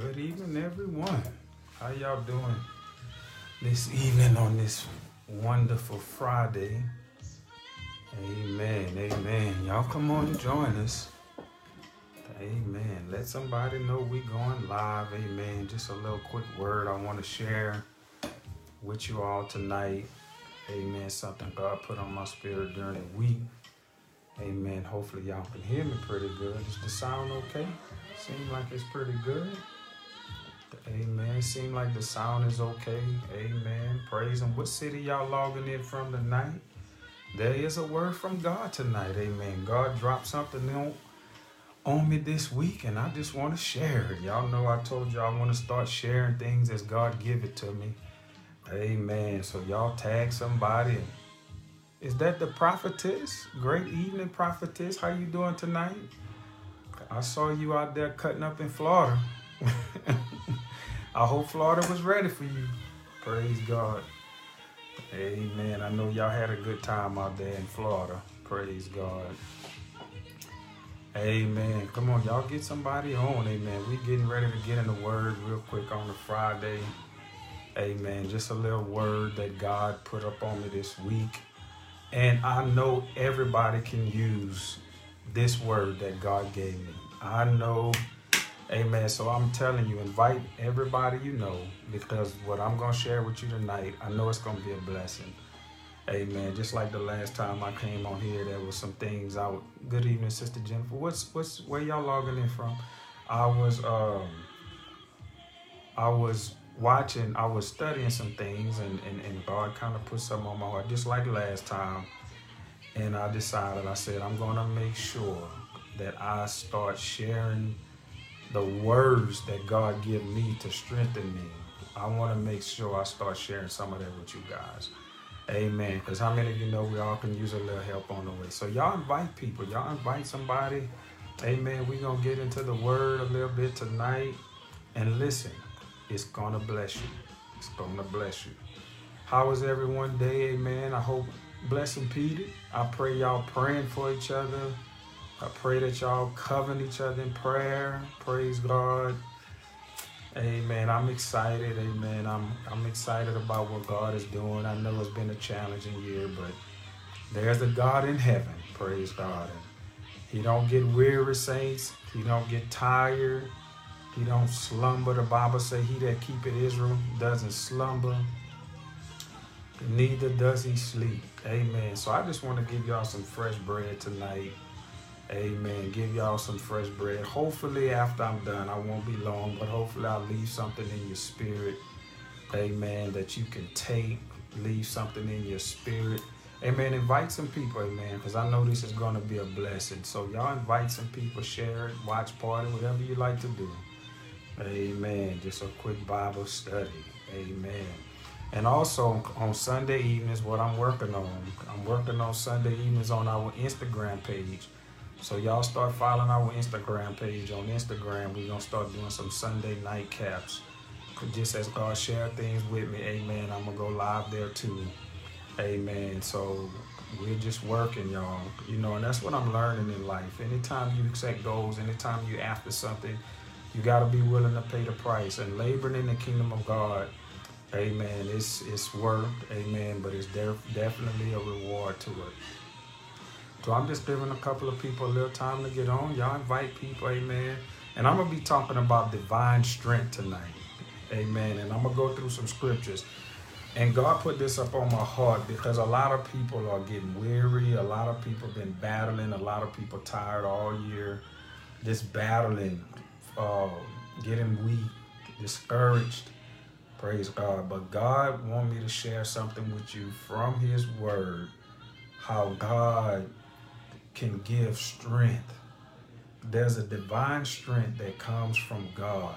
Good evening, everyone. How y'all doing this evening on this wonderful Friday? Amen. Amen. Y'all come on and join us. Amen. Let somebody know we going live. Amen. Just a little quick word I want to share with you all tonight. Amen. Something God put on my spirit during the week. Amen. Hopefully y'all can hear me pretty good. Is the sound okay? Seems like it's pretty good. Amen. Seem like the sound is okay. Amen. Praise Him. What city y'all logging in from tonight? There is a word from God tonight. Amen. God dropped something on, on me this week, and I just want to share it. Y'all know I told y'all I want to start sharing things as God give it to me. Amen. So y'all tag somebody. Is that the prophetess? Great evening, prophetess. How you doing tonight? I saw you out there cutting up in Florida. I hope Florida was ready for you. Praise God. Amen. I know y'all had a good time out there in Florida. Praise God. Amen. Come on, y'all get somebody on. Amen. We getting ready to get in the word real quick on the Friday. Amen. Just a little word that God put up on me this week. And I know everybody can use this word that God gave me. I know Amen. So I'm telling you, invite everybody you know because what I'm going to share with you tonight, I know it's going to be a blessing. Amen. Just like the last time I came on here, there was some things I would. Good evening, Sister Jennifer. What's what's where y'all logging in from? I was um I was watching, I was studying some things, and and, and God kind of put something on my heart, just like last time. And I decided, I said, I'm gonna make sure that I start sharing the words that God give me to strengthen me. I want to make sure I start sharing some of that with you guys. Amen. Because how many of you know we all can use a little help on the way? So y'all invite people. Y'all invite somebody. Amen. We're going to get into the word a little bit tonight. And listen, it's going to bless you. It's going to bless you. How is everyone day? Amen. I hope blessing Peter. I pray y'all praying for each other. I pray that y'all covering each other in prayer. Praise God. Amen. I'm excited. Amen. I'm I'm excited about what God is doing. I know it's been a challenging year, but there's a God in heaven. Praise God. And he don't get weary, saints. He don't get tired. He don't slumber. The Bible say he that keepeth Israel doesn't slumber. Neither does he sleep. Amen. So I just want to give y'all some fresh bread tonight. Amen. Give y'all some fresh bread. Hopefully, after I'm done, I won't be long, but hopefully, I'll leave something in your spirit. Amen. That you can take, leave something in your spirit. Amen. Invite some people, amen, because I know this is going to be a blessing. So, y'all invite some people, share it, watch party, whatever you like to do. Amen. Just a quick Bible study. Amen. And also on Sunday evenings, what I'm working on, I'm working on Sunday evenings on our Instagram page. So y'all start following our Instagram page. On Instagram, we're gonna start doing some Sunday night caps. Just as God share things with me, amen. I'm gonna go live there too. Amen. So we're just working, y'all. You know, and that's what I'm learning in life. Anytime you set goals, anytime you after something, you gotta be willing to pay the price. And laboring in the kingdom of God, amen, it's it's work, amen, but it's def- definitely a reward to it. So I'm just giving a couple of people a little time to get on. Y'all invite people, amen. And I'm going to be talking about divine strength tonight, amen. And I'm going to go through some scriptures. And God put this up on my heart because a lot of people are getting weary. A lot of people been battling. A lot of people tired all year, just battling, uh, getting weak, discouraged. Praise God. But God want me to share something with you from His Word. How God can give strength. There's a divine strength that comes from God.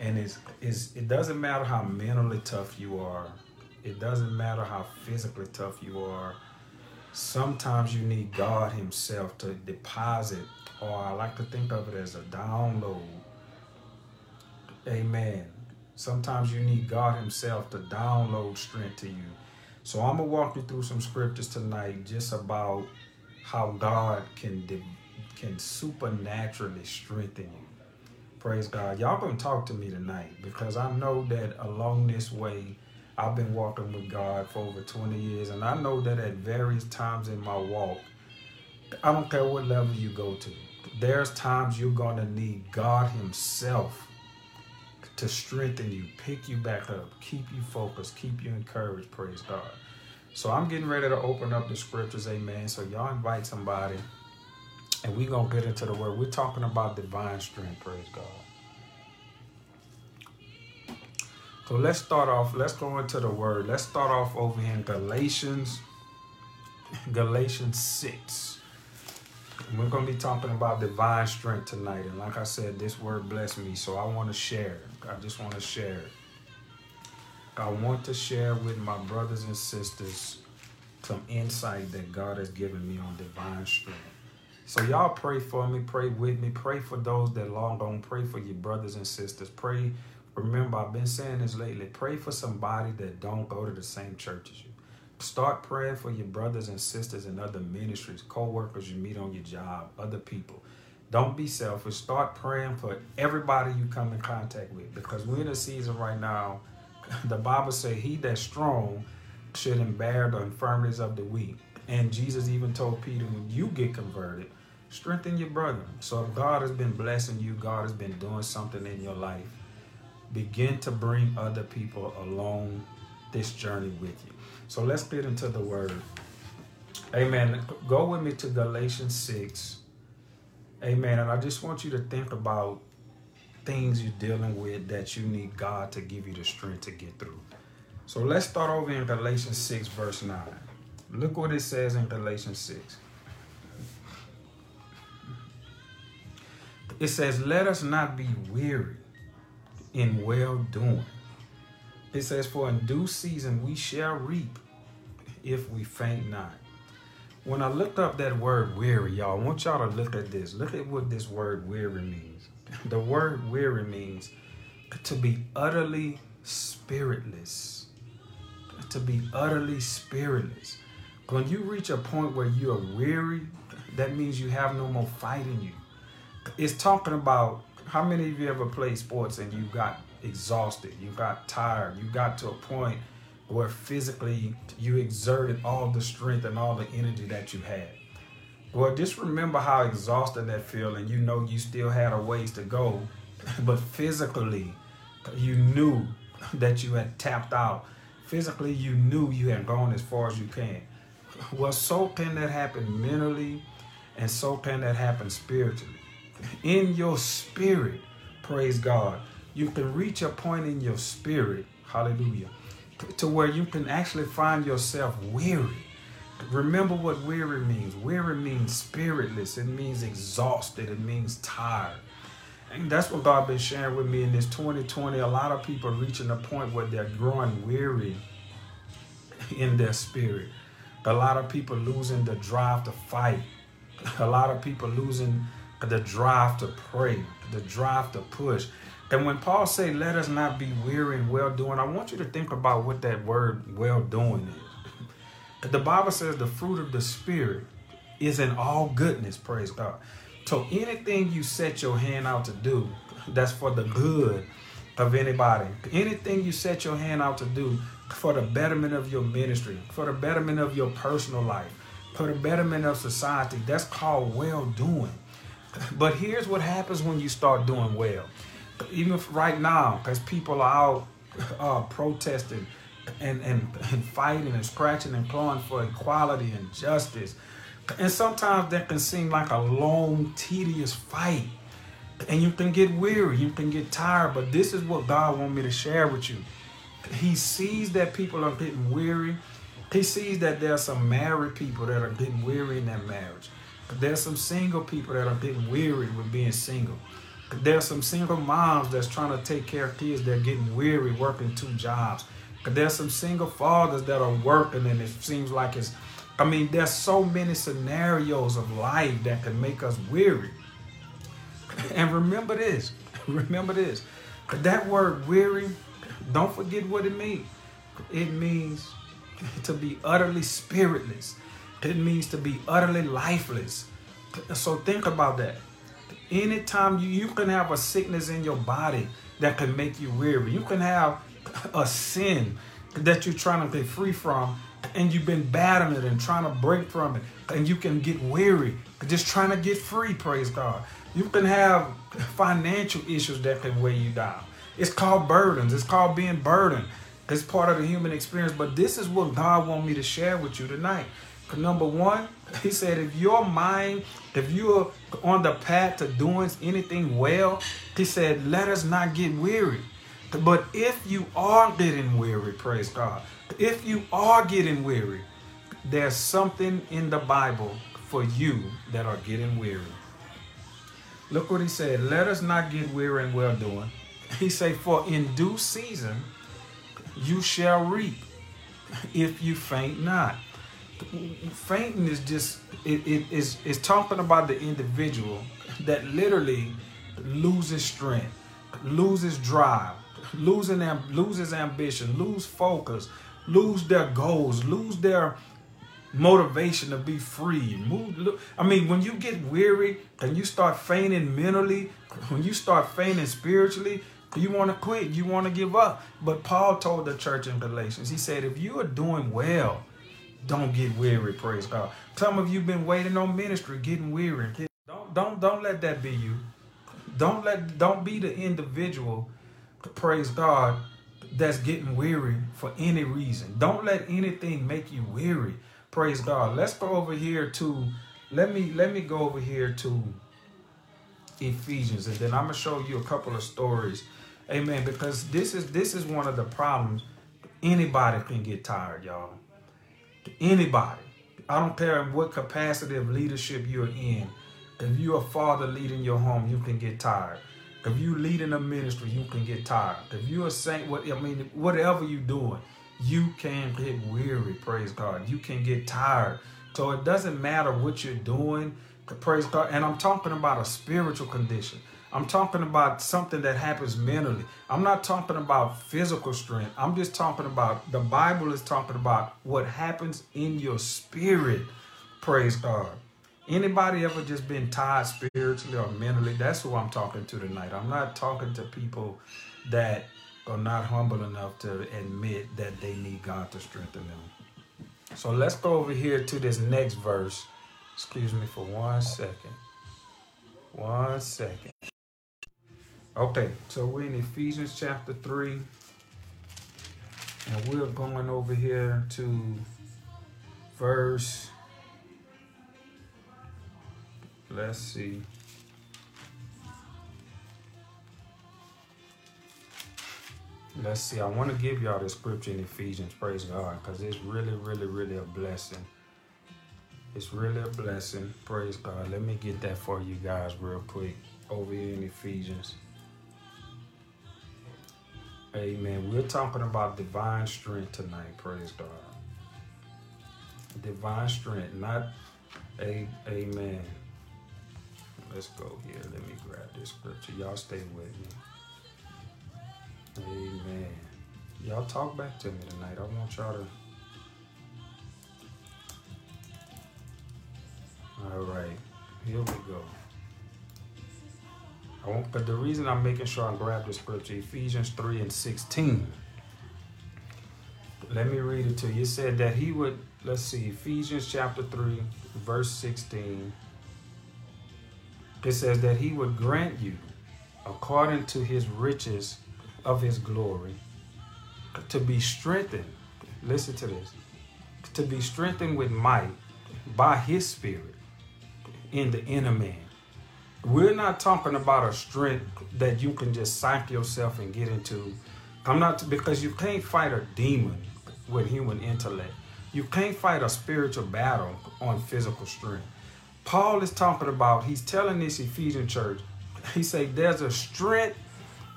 And it's, it's, it doesn't matter how mentally tough you are, it doesn't matter how physically tough you are. Sometimes you need God Himself to deposit, or I like to think of it as a download. Amen. Sometimes you need God Himself to download strength to you. So I'm going to walk you through some scriptures tonight just about how God can can supernaturally strengthen you. Praise God. Y'all gonna talk to me tonight because I know that along this way, I've been walking with God for over 20 years, and I know that at various times in my walk, I don't care what level you go to, there's times you're gonna need God Himself to strengthen you, pick you back up, keep you focused, keep you encouraged. Praise God. So I'm getting ready to open up the scriptures, amen. So y'all invite somebody and we're going to get into the word. We're talking about divine strength, praise God. So let's start off, let's go into the word. Let's start off over here in Galatians, Galatians 6. And we're going to be talking about divine strength tonight. And like I said, this word blessed me, so I want to share. I just want to share it. I want to share with my brothers and sisters some insight that God has given me on divine strength. So y'all pray for me, pray with me, pray for those that long gone, pray for your brothers and sisters. Pray. Remember, I've been saying this lately. Pray for somebody that don't go to the same church as you. Start praying for your brothers and sisters in other ministries, co-workers you meet on your job, other people. Don't be selfish. Start praying for everybody you come in contact with because we're in a season right now. The Bible says, "He that's strong shouldn't bear the infirmities of the weak." And Jesus even told Peter, "When you get converted, strengthen your brother. So if God has been blessing you, God has been doing something in your life, begin to bring other people along this journey with you. So let's get into the word. Amen. Go with me to Galatians 6. Amen. And I just want you to think about things you're dealing with that you need God to give you the strength to get through. So let's start over in Galatians 6, verse 9. Look what it says in Galatians 6. It says, Let us not be weary in well doing. It says, For in due season we shall reap if we faint not. When I looked up that word weary, y'all, I want y'all to look at this. Look at what this word weary means. The word weary means to be utterly spiritless. To be utterly spiritless. When you reach a point where you are weary, that means you have no more fight in you it's talking about how many of you ever played sports and you got exhausted, you got tired, you got to a point where physically you exerted all the strength and all the energy that you had. Well, just remember how exhausted that feel, and you know you still had a ways to go, but physically you knew that you had tapped out. Physically, you knew you had gone as far as you can. Well, so can that happen mentally, and so can that happen spiritually in your spirit, praise God, you can reach a point in your spirit, hallelujah, to where you can actually find yourself weary. Remember what weary means. Weary means spiritless. It means exhausted. It means tired. And that's what God been sharing with me in this 2020. A lot of people reaching a point where they're growing weary in their spirit. A lot of people losing the drive to fight. A lot of people losing the drive to pray, the drive to push. And when Paul say, let us not be weary in well doing, I want you to think about what that word well doing is. The Bible says the fruit of the Spirit is in all goodness, praise God. So anything you set your hand out to do, that's for the good of anybody. Anything you set your hand out to do for the betterment of your ministry, for the betterment of your personal life, for the betterment of society, that's called well doing. But here's what happens when you start doing well. Even right now, because people are out uh, protesting and, and, and fighting and scratching and clawing for equality and justice. And sometimes that can seem like a long, tedious fight. And you can get weary, you can get tired, but this is what God wants me to share with you. He sees that people are getting weary. He sees that there are some married people that are getting weary in their marriage. There's some single people that are getting weary with being single. There's some single moms that's trying to take care of kids that are getting weary working two jobs. There's some single fathers that are working and it seems like it's, I mean, there's so many scenarios of life that can make us weary. And remember this, remember this. That word weary, don't forget what it means. It means to be utterly spiritless. It means to be utterly lifeless. So think about that. Anytime you, you can have a sickness in your body that can make you weary. You can have a sin that you're trying to get free from and you've been battling it and trying to break from it and you can get weary just trying to get free praise god. You can have financial issues that can weigh you down. It's called burdens. It's called being burdened. It's part of the human experience but this is what god want me to share with you tonight. Number one he said if your mind if you're on the path to doing anything well he said let us not get weary but if you are getting weary praise god if you are getting weary, there's something in the Bible for you that are getting weary. Look what he said. Let us not get weary in well doing. He said, For in due season you shall reap if you faint not. Fainting is just it, it is is talking about the individual that literally loses strength, loses drive, losing loses ambition, lose focus, lose their goals, lose their motivation to be free. I mean, when you get weary and you start fainting mentally, when you start fainting spiritually, you want to quit, you want to give up. But Paul told the church in Galatians, he said, if you are doing well, don't get weary, praise God. Some of you been waiting on ministry, getting weary. Don't don't don't let that be you. Don't let don't be the individual, praise God, that's getting weary for any reason. Don't let anything make you weary. Praise God. Let's go over here to let me let me go over here to Ephesians and then I'm going to show you a couple of stories. Amen because this is this is one of the problems anybody can get tired, y'all. Anybody. I don't care what capacity of leadership you're in. If you're a father leading your home, you can get tired. If you leading a ministry, you can get tired. If you're a saint, what I mean, whatever you're doing, you can get weary. Praise God. You can get tired. So it doesn't matter what you're doing. Praise God. And I'm talking about a spiritual condition. I'm talking about something that happens mentally. I'm not talking about physical strength. I'm just talking about the Bible is talking about what happens in your spirit. Praise God. Anybody ever just been tired spiritually or mentally? That's who I'm talking to tonight. I'm not talking to people that are not humble enough to admit that they need God to strengthen them. So let's go over here to this next verse. Excuse me for one second. One second. Okay, so we're in Ephesians chapter 3. And we're going over here to verse Let's see. Let's see. I want to give y'all the scripture in Ephesians, praise God, because it's really, really, really a blessing. It's really a blessing. Praise God. Let me get that for you guys real quick over here in Ephesians. Amen. We're talking about divine strength tonight. Praise God. Divine strength, not a amen. Let's go here. Let me grab this scripture. Y'all stay with me. Amen. Y'all talk back to me tonight. I want y'all to. All right. Here we go. I want, but the reason I'm making sure I grab the scripture, Ephesians 3 and 16. Let me read it to you. It said that he would, let's see, Ephesians chapter 3, verse 16 it says that he would grant you, according to his riches of his glory, to be strengthened. Listen to this to be strengthened with might by his spirit in the inner man. We're not talking about a strength that you can just psych yourself and get into. I'm not because you can't fight a demon with human intellect. You can't fight a spiritual battle on physical strength. Paul is talking about, he's telling this Ephesian church, he said, there's a strength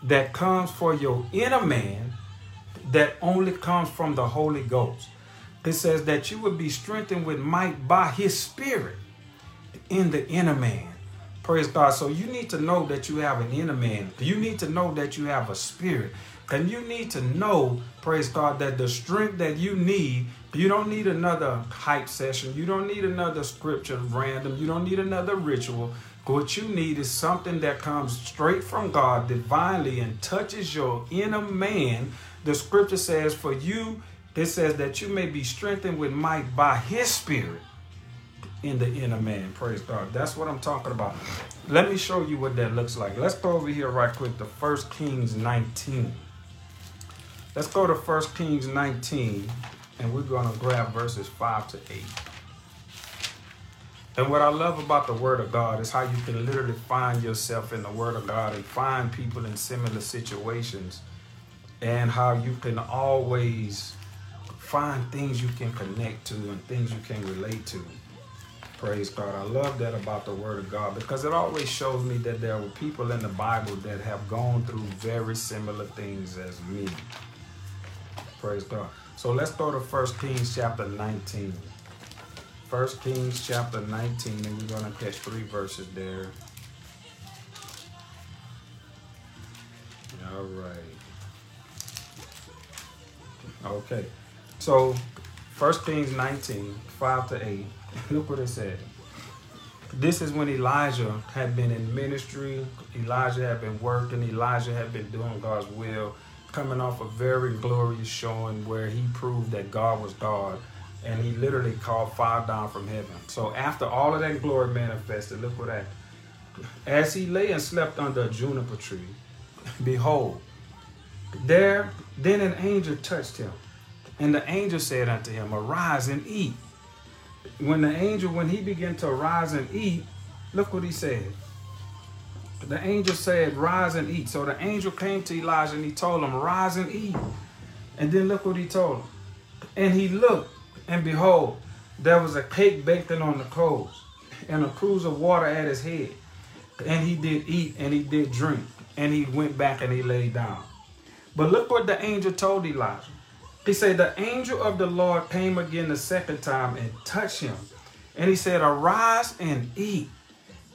that comes for your inner man that only comes from the Holy Ghost. It says that you would be strengthened with might by his spirit in the inner man. Praise God. So you need to know that you have an inner man. You need to know that you have a spirit. And you need to know, praise God, that the strength that you need you don't need another hype session. You don't need another scripture random. You don't need another ritual. What you need is something that comes straight from God divinely and touches your inner man. The scripture says, For you, it says that you may be strengthened with might by his spirit in the inner man. Praise God. That's what I'm talking about. Let me show you what that looks like. Let's go over here right quick to 1 Kings 19. Let's go to 1 Kings 19, and we're going to grab verses 5 to 8. And what I love about the Word of God is how you can literally find yourself in the Word of God and find people in similar situations, and how you can always find things you can connect to and things you can relate to. Praise God. I love that about the Word of God because it always shows me that there were people in the Bible that have gone through very similar things as me. Praise God. So let's go to 1 Kings chapter 19. 1 Kings chapter 19, and we're going to catch three verses there. All right. Okay. So, 1 Kings 19, 5 to 8. Look what it said. This is when Elijah had been in ministry. Elijah had been working. Elijah had been doing God's will, coming off a very glorious showing where he proved that God was God and he literally called fire down from heaven. So after all of that glory manifested, look what that. As he lay and slept under a juniper tree, behold, there then an angel touched him. And the angel said unto him, Arise and eat. When the angel, when he began to arise and eat, look what he said. The angel said, Rise and eat. So the angel came to Elijah and he told him, Rise and eat. And then look what he told him. And he looked and behold, there was a cake baking on the coals, and a cruse of water at his head. And he did eat and he did drink, and he went back and he lay down. But look what the angel told Elijah. He said, The angel of the Lord came again the second time and touched him. And he said, Arise and eat.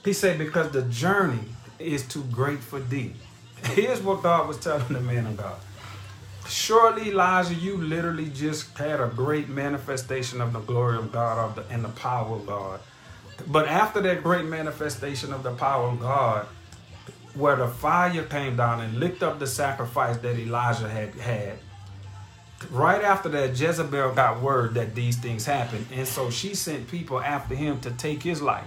He said, Because the journey is too great for thee. Here's what God was telling the man of God. Surely, Elijah, you literally just had a great manifestation of the glory of God and the power of God. But after that great manifestation of the power of God, where the fire came down and licked up the sacrifice that Elijah had had, right after that, Jezebel got word that these things happened. And so she sent people after him to take his life.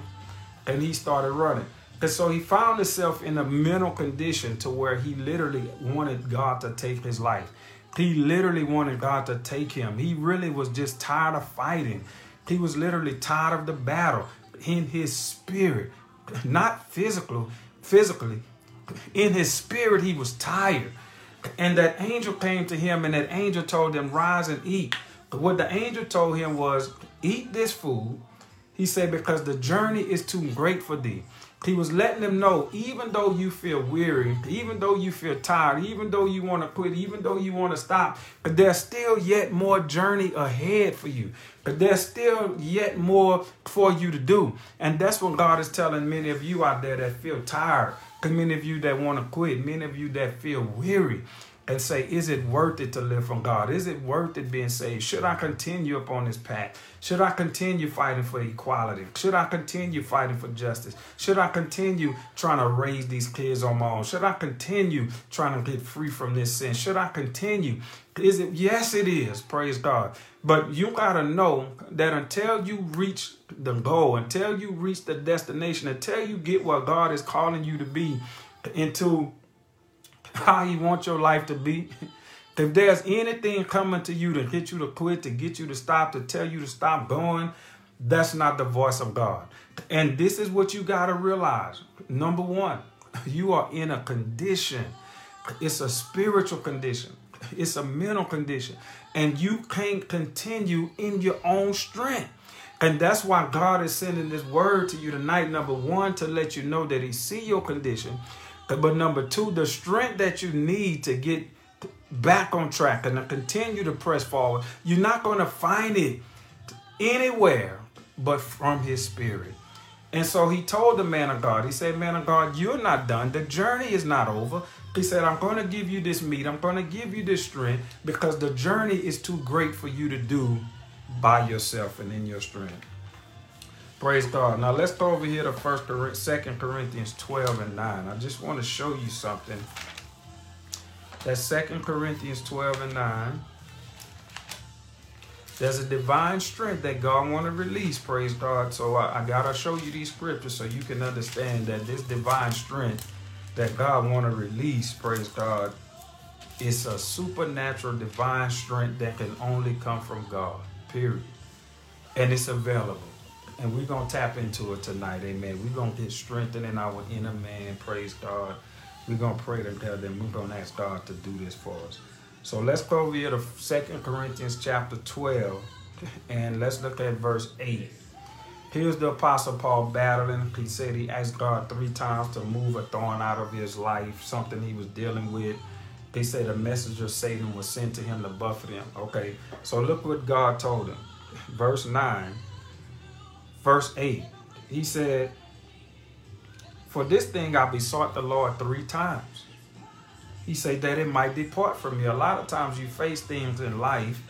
And he started running. And so he found himself in a mental condition to where he literally wanted God to take his life. He literally wanted God to take him. He really was just tired of fighting. He was literally tired of the battle in his spirit, not physical, physically. In his spirit, he was tired. And that angel came to him, and that angel told him, Rise and eat. But what the angel told him was, Eat this food. He said, Because the journey is too great for thee. He was letting them know, even though you feel weary, even though you feel tired, even though you want to quit, even though you want to stop, but there's still yet more journey ahead for you. But there's still yet more for you to do. And that's what God is telling many of you out there that feel tired, many of you that want to quit, many of you that feel weary and say, is it worth it to live from God? Is it worth it being saved? Should I continue upon this path? Should I continue fighting for equality? Should I continue fighting for justice? Should I continue trying to raise these kids on my own? Should I continue trying to get free from this sin? Should I continue? Is it? Yes, it is. Praise God. But you got to know that until you reach the goal, until you reach the destination, until you get what God is calling you to be into how he wants your life to be. If there's anything coming to you to get you to quit, to get you to stop, to tell you to stop going, that's not the voice of God. And this is what you got to realize. Number one, you are in a condition. It's a spiritual condition. It's a mental condition. And you can't continue in your own strength. And that's why God is sending this word to you tonight. Number one, to let you know that He see your condition. But number two, the strength that you need to get back on track and to continue to press forward, you're not going to find it anywhere but from his spirit. And so he told the man of God, he said, Man of God, you're not done. The journey is not over. He said, I'm going to give you this meat. I'm going to give you this strength because the journey is too great for you to do by yourself and in your strength. Praise God. Now let's go over here to First Second Corinthians 12 and 9. I just want to show you something. That's Second Corinthians 12 and 9. There's a divine strength that God want to release, praise God. So I, I got to show you these scriptures so you can understand that this divine strength that God want to release, praise God, it's a supernatural divine strength that can only come from God, period. And it's available. And we're going to tap into it tonight, amen. We're going to get strengthened in our inner man, praise God. We're going to pray to God and we're going to ask God to do this for us. So let's go over here to Second Corinthians chapter 12 and let's look at verse 8. Here's the Apostle Paul battling. He said he asked God three times to move a thorn out of his life, something he was dealing with. They said a messenger Satan was sent to him to buffet him. Okay, so look what God told him. Verse 9, verse 8. He said, For this thing I besought the Lord three times he said that it might depart from you. A lot of times you face things in life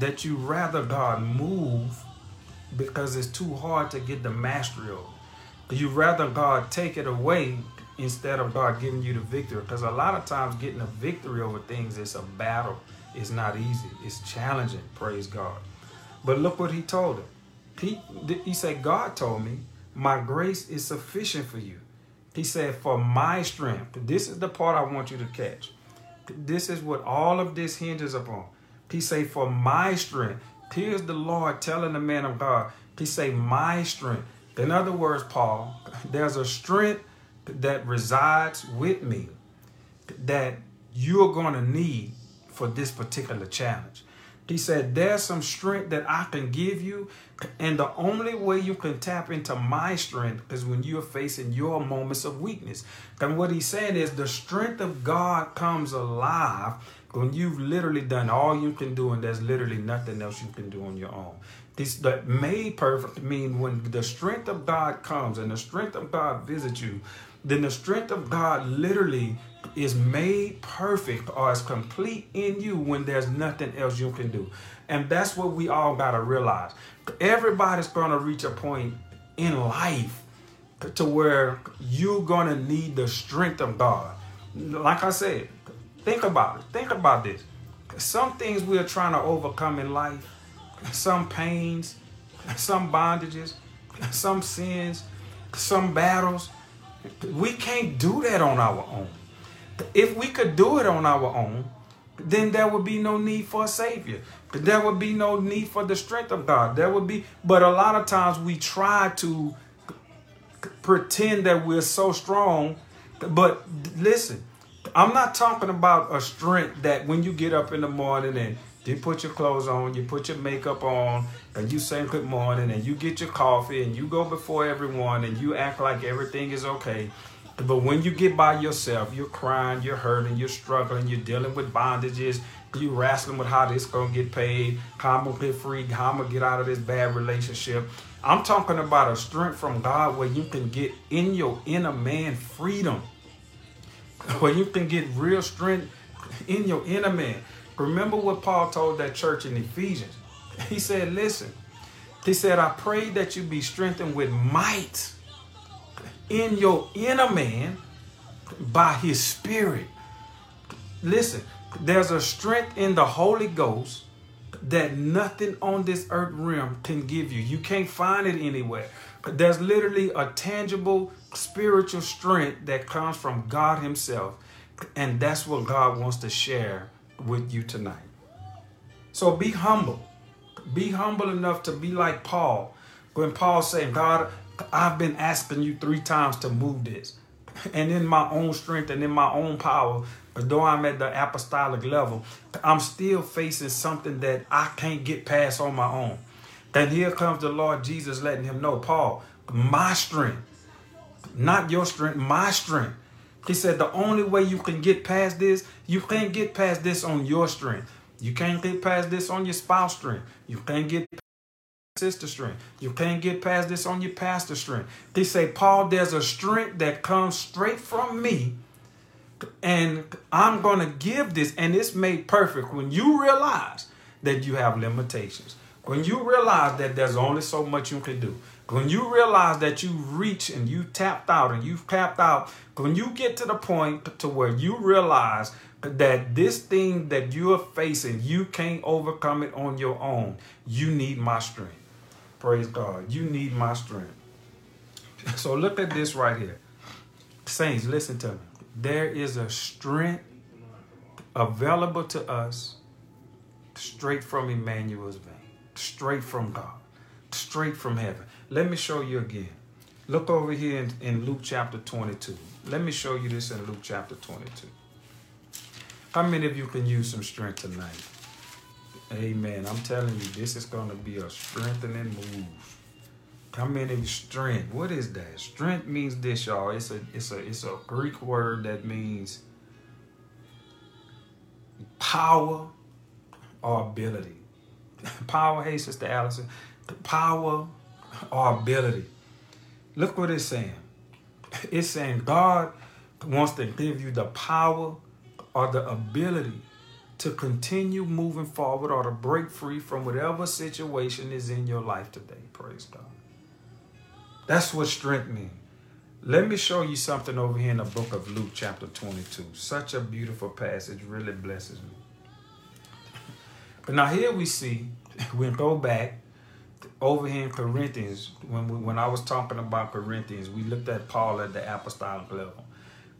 that you rather God move because it's too hard to get the mastery over. You rather God take it away instead of God giving you the victory. Because a lot of times getting a victory over things is a battle. It's not easy. It's challenging. Praise God. But look what he told him. He, he said, God told me, my grace is sufficient for you. He said, For my strength. This is the part I want you to catch. This is what all of this hinges upon. He said, For my strength. Here's the Lord telling the man of God. He said, My strength. In other words, Paul, there's a strength that resides with me that you're going to need for this particular challenge. He said, There's some strength that I can give you. And the only way you can tap into my strength is when you're facing your moments of weakness. And what he's saying is the strength of God comes alive when you've literally done all you can do and there's literally nothing else you can do on your own. This that made perfect mean when the strength of God comes and the strength of God visits you, then the strength of God literally is made perfect or is complete in you when there's nothing else you can do. And that's what we all got to realize. Everybody's going to reach a point in life to where you're going to need the strength of God. Like I said, think about it. Think about this. Some things we're trying to overcome in life, some pains, some bondages, some sins, some battles, we can't do that on our own. If we could do it on our own, then there would be no need for a savior. There would be no need for the strength of God. There would be, but a lot of times we try to pretend that we're so strong. But listen, I'm not talking about a strength that when you get up in the morning and you put your clothes on, you put your makeup on, and you say good morning, and you get your coffee, and you go before everyone, and you act like everything is okay. But when you get by yourself, you're crying, you're hurting, you're struggling, you're dealing with bondages, you wrestling with how this gonna get paid, how I'm gonna get free, how I'm gonna get out of this bad relationship. I'm talking about a strength from God where you can get in your inner man freedom, where you can get real strength in your inner man. Remember what Paul told that church in Ephesians. He said, Listen, he said, I pray that you be strengthened with might in your inner man by his spirit. Listen, there's a strength in the Holy Ghost that nothing on this earth realm can give you. You can't find it anywhere. There's literally a tangible spiritual strength that comes from God Himself. And that's what God wants to share with you tonight. So be humble. Be humble enough to be like Paul. When Paul said, God, I've been asking you three times to move this. And in my own strength and in my own power, though I'm at the apostolic level, I'm still facing something that I can't get past on my own. Then here comes the Lord Jesus letting him know, Paul, my strength, not your strength, my strength. He said, the only way you can get past this, you can't get past this on your strength. You can't get past this on your spouse strength. You can't get sister strength. You can't get past this on your pastor strength. They say, Paul, there's a strength that comes straight from me, and I'm to give this, and it's made perfect when you realize that you have limitations. when you realize that there's only so much you can do, when you realize that you reach and you tapped out and you've tapped out, when you get to the point to where you realize that this thing that you are facing, you can't overcome it on your own, you need my strength. Praise God. You need my strength. So look at this right here. Saints, listen to me. There is a strength available to us straight from Emmanuel's vein, straight from God, straight from heaven. Let me show you again. Look over here in, in Luke chapter 22. Let me show you this in Luke chapter 22. How many of you can use some strength tonight? Amen. I'm telling you, this is going to be a strengthening move. Come in you strength? What is that? Strength means this, y'all. It's a it's a it's a Greek word that means power or ability. Power, hey, Sister Allison. Power or ability. Look what it's saying. It's saying God wants to give you the power or the ability to continue moving forward or to break free from whatever situation is in your life today. Praise God. That's what strength means. Let me show you something over here in the book of Luke, chapter 22. Such a beautiful passage, really blesses me. But now here we see, we go back over here in Corinthians, when we, when I was talking about Corinthians, we looked at Paul at the apostolic level.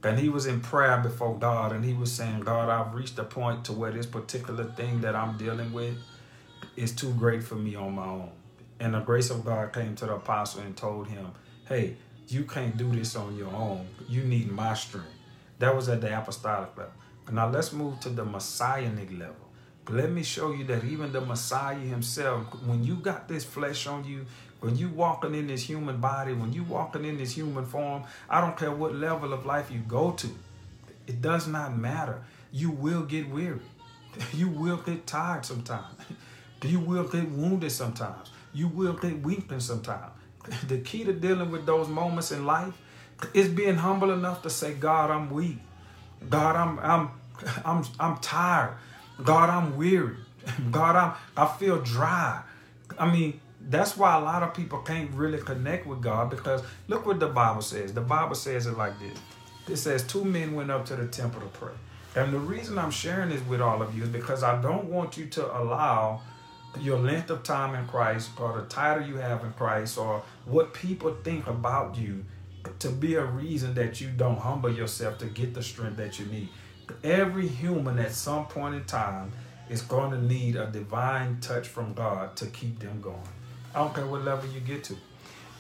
And he was in prayer before God and he was saying, God, I've reached a point to where this particular thing that I'm dealing with is too great for me on my own. And the grace of God came to the apostle and told him, hey, you can't do this on your own. You need my strength. That was at the apostolic level. Now let's move to the messianic level. Let me show you that even the Messiah himself, when you got this flesh on you, when you walking in this human body, when you walking in this human form, I don't care what level of life you go to, it does not matter. You will get weary. You will get tired sometimes. You will get wounded sometimes. You will get weakened sometimes. The key to dealing with those moments in life is being humble enough to say, God, I'm weak. God, I'm I'm I'm I'm tired. God, I'm weary. God, I'm I feel dry. I mean, that's why a lot of people can't really connect with God because look what the Bible says. The Bible says it like this. It says two men went up to the temple to pray. And the reason I'm sharing this with all of you is because I don't want you to allow your length of time in Christ or the title you have in Christ or what people think about you to be a reason that you don't humble yourself to get the strength that you need. Every human at some point in time is going to need a divine touch from God to keep them going. I don't care what level you get to.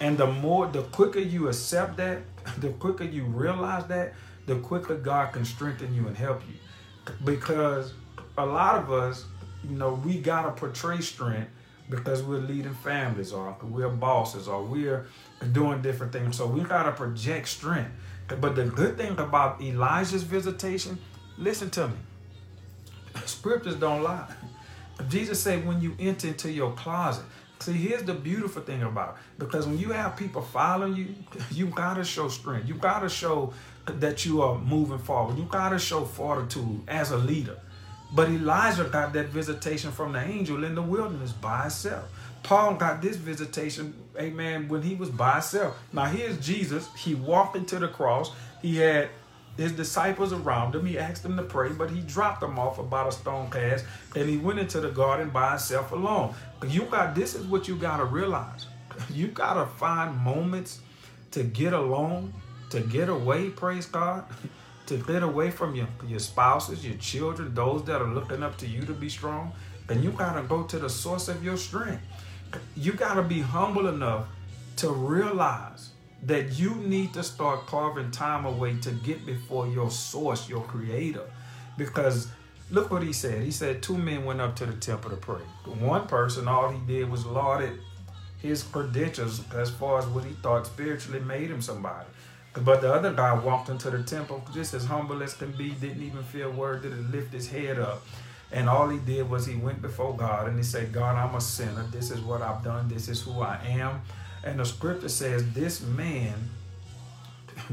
And the more, the quicker you accept that, the quicker you realize that, the quicker God can strengthen you and help you. Because a lot of us, you know, we got to portray strength because we're leading families or we're bosses or we're doing different things. So we got to project strength. But the good thing about Elijah's visitation, listen to me. Scriptures don't lie. Jesus said, when you enter into your closet, See, here's the beautiful thing about it. Because when you have people following you, you gotta show strength. You gotta show that you are moving forward. You gotta show fortitude as a leader. But Elijah got that visitation from the angel in the wilderness by himself. Paul got this visitation, amen, when he was by himself. Now here's Jesus. He walked into the cross. He had his disciples around him. He asked them to pray, but he dropped them off about a stone cast and he went into the garden by himself alone. You got this is what you gotta realize. You gotta find moments to get alone, to get away, praise God, to get away from your, your spouses, your children, those that are looking up to you to be strong. And you gotta go to the source of your strength. You gotta be humble enough to realize that you need to start carving time away to get before your source, your creator. Because look what he said. He said two men went up to the temple to pray. One person, all he did was lauded his credentials as far as what he thought spiritually made him somebody. But the other guy walked into the temple just as humble as can be, didn't even feel worthy to lift his head up. And all he did was he went before God and he said, God, I'm a sinner. This is what I've done. This is who I am. And the scripture says this man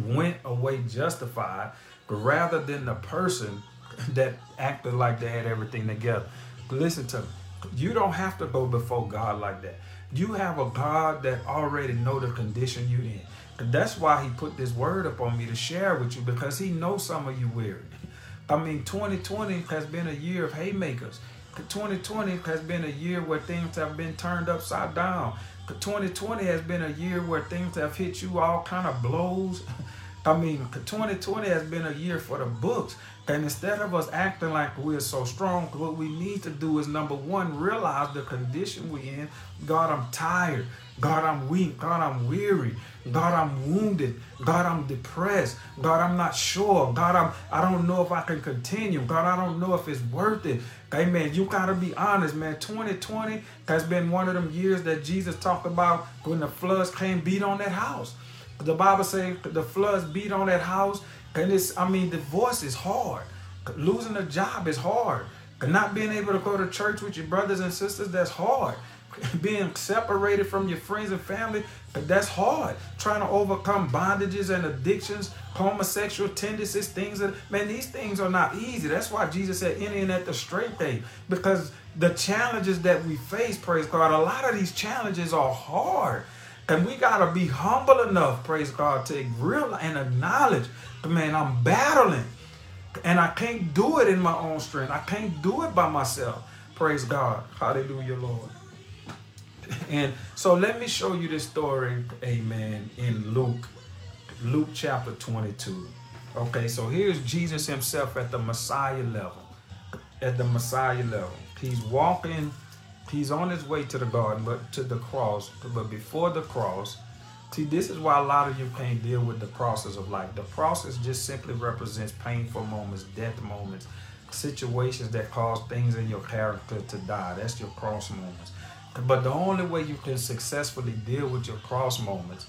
went away justified rather than the person that acted like they had everything together. Listen to me. You don't have to go before God like that. You have a God that already know the condition you in. That's why he put this word up on me to share with you because he knows some of you weary. I mean, 2020 has been a year of haymakers. 2020 has been a year where things have been turned upside down. 2020 has been a year where things have hit you all kind of blows. I mean, 2020 has been a year for the books. And instead of us acting like we're so strong, what we need to do is number one, realize the condition we're in. God, I'm tired. God, I'm weak. God, I'm weary. God, I'm wounded. God, I'm depressed. God, I'm not sure. God, I'm I don't know if I can continue. God, I don't know if it's worth it. Amen. You gotta be honest, man. 2020 has been one of them years that Jesus talked about when the floods came beat on that house. The Bible says the floods beat on that house, and it's I mean divorce is hard. Losing a job is hard. Not being able to go to church with your brothers and sisters, that's hard. being separated from your friends and family, that's hard. Trying to overcome bondages and addictions, homosexual tendencies, things that, man, these things are not easy. That's why Jesus said, in at the straight gate. Because the challenges that we face, praise God, a lot of these challenges are hard. And we got to be humble enough, praise God, to realize and acknowledge, man, I'm battling. And I can't do it in my own strength. I can't do it by myself. Praise God. Hallelujah, Lord. And so let me show you this story, amen, in Luke, Luke chapter 22. Okay, so here's Jesus himself at the Messiah level. At the Messiah level. He's walking, he's on his way to the garden, but to the cross. But before the cross, see, this is why a lot of you can't deal with the crosses of life. The process just simply represents painful moments, death moments, situations that cause things in your character to die. That's your cross moments. But the only way you can successfully deal with your cross moments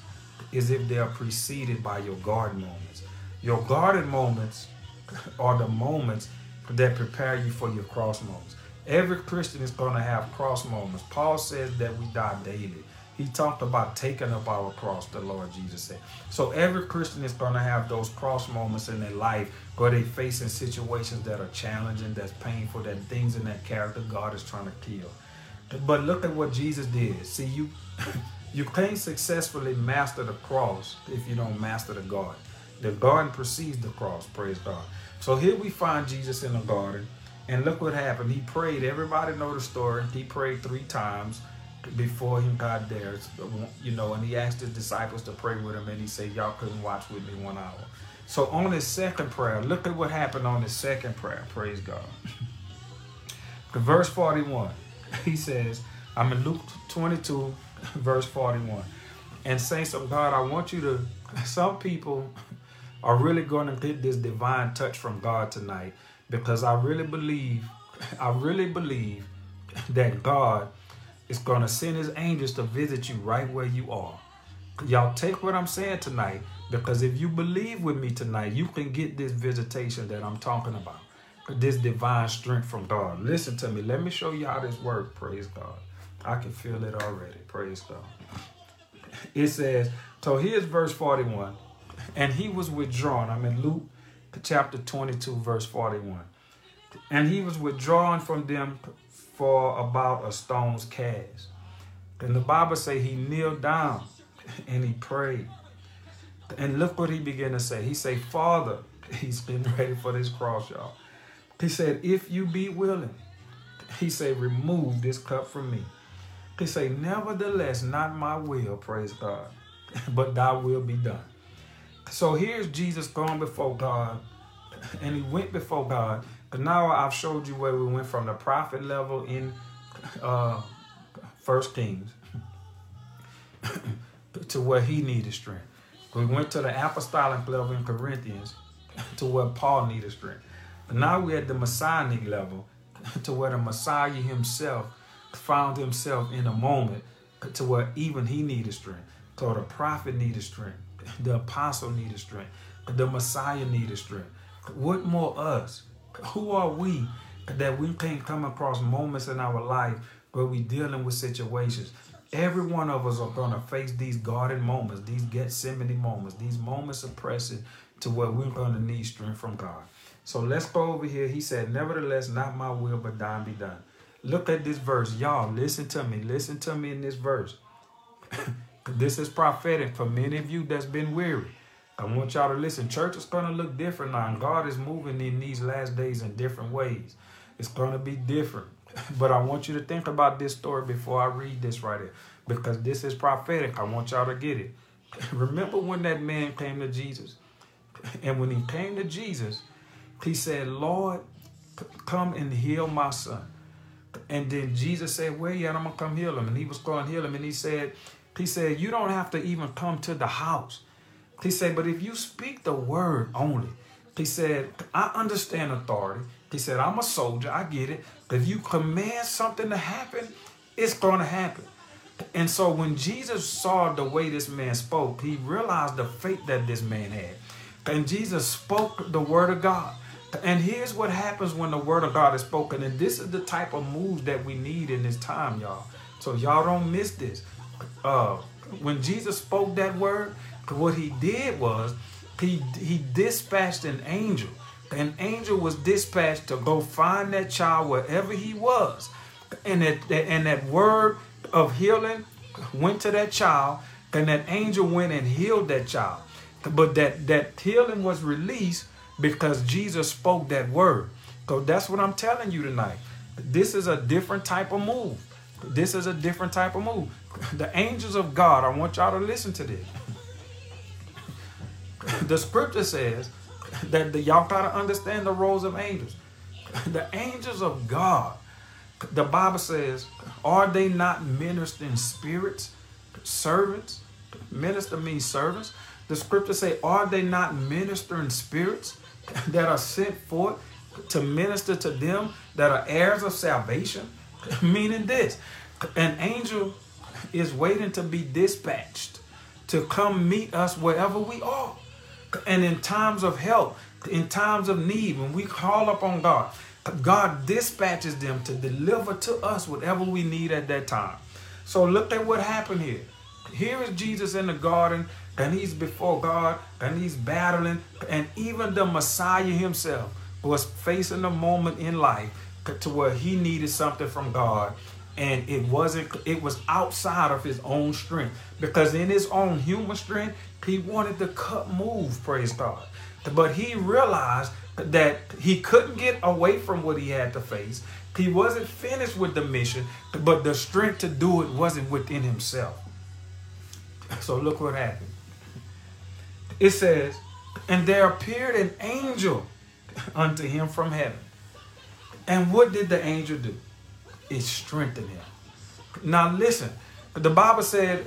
is if they are preceded by your garden moments. Your garden moments are the moments that prepare you for your cross moments. Every Christian is going to have cross moments. Paul says that we die daily. He talked about taking up our cross, the Lord Jesus said. So every Christian is going to have those cross moments in their life where they're facing situations that are challenging, that's painful, that things in that character God is trying to kill. But look at what Jesus did. See, you you can't successfully master the cross if you don't master the garden. The garden precedes the cross, praise God. So here we find Jesus in the garden, and look what happened. He prayed. Everybody know the story. He prayed three times before he got there, you know, and he asked his disciples to pray with him, and he said, Y'all couldn't watch with me one hour. So on his second prayer, look at what happened on his second prayer, praise God. Verse 41. he says, I'm in Luke 22, verse 41. And saints of God, I want you to, some people are really going to get this divine touch from God tonight because I really believe, I really believe that God is going to send his angels to visit you right where you are. Y'all take what I'm saying tonight because if you believe with me tonight, you can get this visitation that I'm talking about this divine strength from God. Listen to me. Let me show you how this works. Praise God. I can feel it already. Praise God. It says, so here's verse 41. And he was withdrawn. I'm in Luke chapter 22, verse 41. And he was withdrawn from them for about a stone's cast. And the Bible say he kneeled down and he prayed. And look what he began to say. He say, Father, he's been ready for this cross, y'all. He said, if you be willing, he said, remove this cup from me. He said, nevertheless, not my will, praise God, but thy will be done. So here's Jesus going before God, and he went before God. But now I've showed you where we went from the prophet level in uh, First Kings to where he needed strength. We went to the apostolic level in Corinthians to where Paul needed strength. Now we're at the Messianic level to where the Messiah himself found himself in a moment to where even he needed strength. So the prophet needed strength. The apostle needed strength. The Messiah needed strength. What more us? Who are we that we can't come across moments in our life where we're dealing with situations? Every one of us are going to face these garden moments, these Gethsemane moments, these moments of pressing to where we're going to need strength from God. So let's go over here. He said, Nevertheless, not my will, but thine be done. Look at this verse. Y'all, listen to me. Listen to me in this verse. this is prophetic for many of you that's been weary. I want y'all to listen. Church is going to look different now. And God is moving in these last days in different ways. It's going to be different. But I want you to think about this story before I read this right here. Because this is prophetic. I want y'all to get it. Remember when that man came to Jesus? And when he came to Jesus, he said, Lord, come and heal my son. And then Jesus said, Where you at? I'm gonna come heal him. And he was going to heal him. And he said, He said, You don't have to even come to the house. He said, But if you speak the word only, he said, I understand authority. He said, I'm a soldier, I get it. If you command something to happen, it's gonna happen. And so when Jesus saw the way this man spoke, he realized the faith that this man had. And Jesus spoke the word of God. And here's what happens when the word of God is spoken. And this is the type of moves that we need in this time, y'all. So y'all don't miss this. Uh, when Jesus spoke that word, what he did was he he dispatched an angel. An angel was dispatched to go find that child wherever he was. And that and that word of healing went to that child, and that angel went and healed that child. But that, that healing was released because Jesus spoke that word. So that's what I'm telling you tonight. This is a different type of move. This is a different type of move. The angels of God, I want y'all to listen to this. The scripture says that the, y'all gotta understand the roles of angels. The angels of God, the Bible says, are they not ministering spirits, servants? Minister means servants. The scripture say, are they not ministering spirits that are sent forth to minister to them that are heirs of salvation? Meaning this, an angel is waiting to be dispatched to come meet us wherever we are. And in times of help, in times of need, when we call upon God, God dispatches them to deliver to us whatever we need at that time. So look at what happened here. Here is Jesus in the garden, and he's before God, and he's battling, and even the Messiah himself was facing a moment in life to where he needed something from God and it wasn't it was outside of his own strength because in his own human strength he wanted to cut move praise god but he realized that he couldn't get away from what he had to face. He wasn't finished with the mission, but the strength to do it wasn't within himself. So look what happened. It says, And there appeared an angel unto him from heaven. And what did the angel do? It strengthened him. Now listen, the Bible said,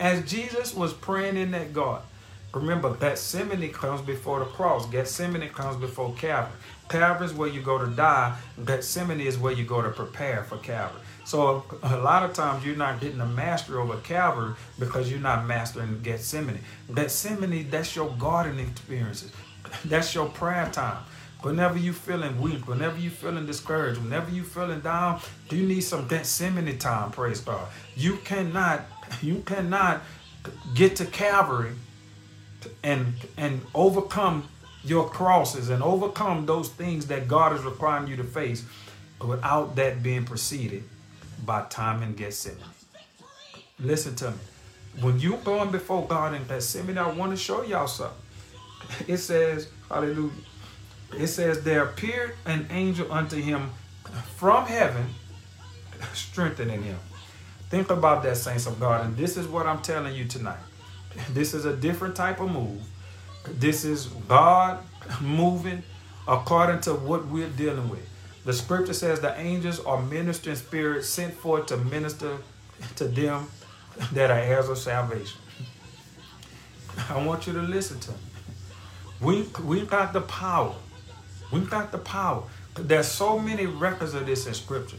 as Jesus was praying in that garden, Remember, Gethsemane comes before the cross. Gethsemane comes before Calvary. Calvary is where you go to die. Gethsemane is where you go to prepare for Calvary. So a lot of times you're not getting a mastery over Calvary because you're not mastering Gethsemane. Gethsemane, that's your gardening experiences. That's your prayer time. Whenever you feeling weak, whenever you feeling discouraged, whenever you feeling down, you need some Gethsemane time, praise God. You cannot, you cannot get to Calvary and and overcome your crosses and overcome those things that God is requiring you to face without that being preceded by time in Gethsemane. Listen to me. When you're going before God in Gethsemane, I want to show y'all something. It says, hallelujah. It says, there appeared an angel unto him from heaven, strengthening him. Think about that, saints of God. And this is what I'm telling you tonight. This is a different type of move. This is God moving according to what we're dealing with. The scripture says the angels are ministering spirits sent forth to minister to them that are heirs of salvation. I want you to listen to me. We we got the power. We've got the power. There's so many records of this in scripture.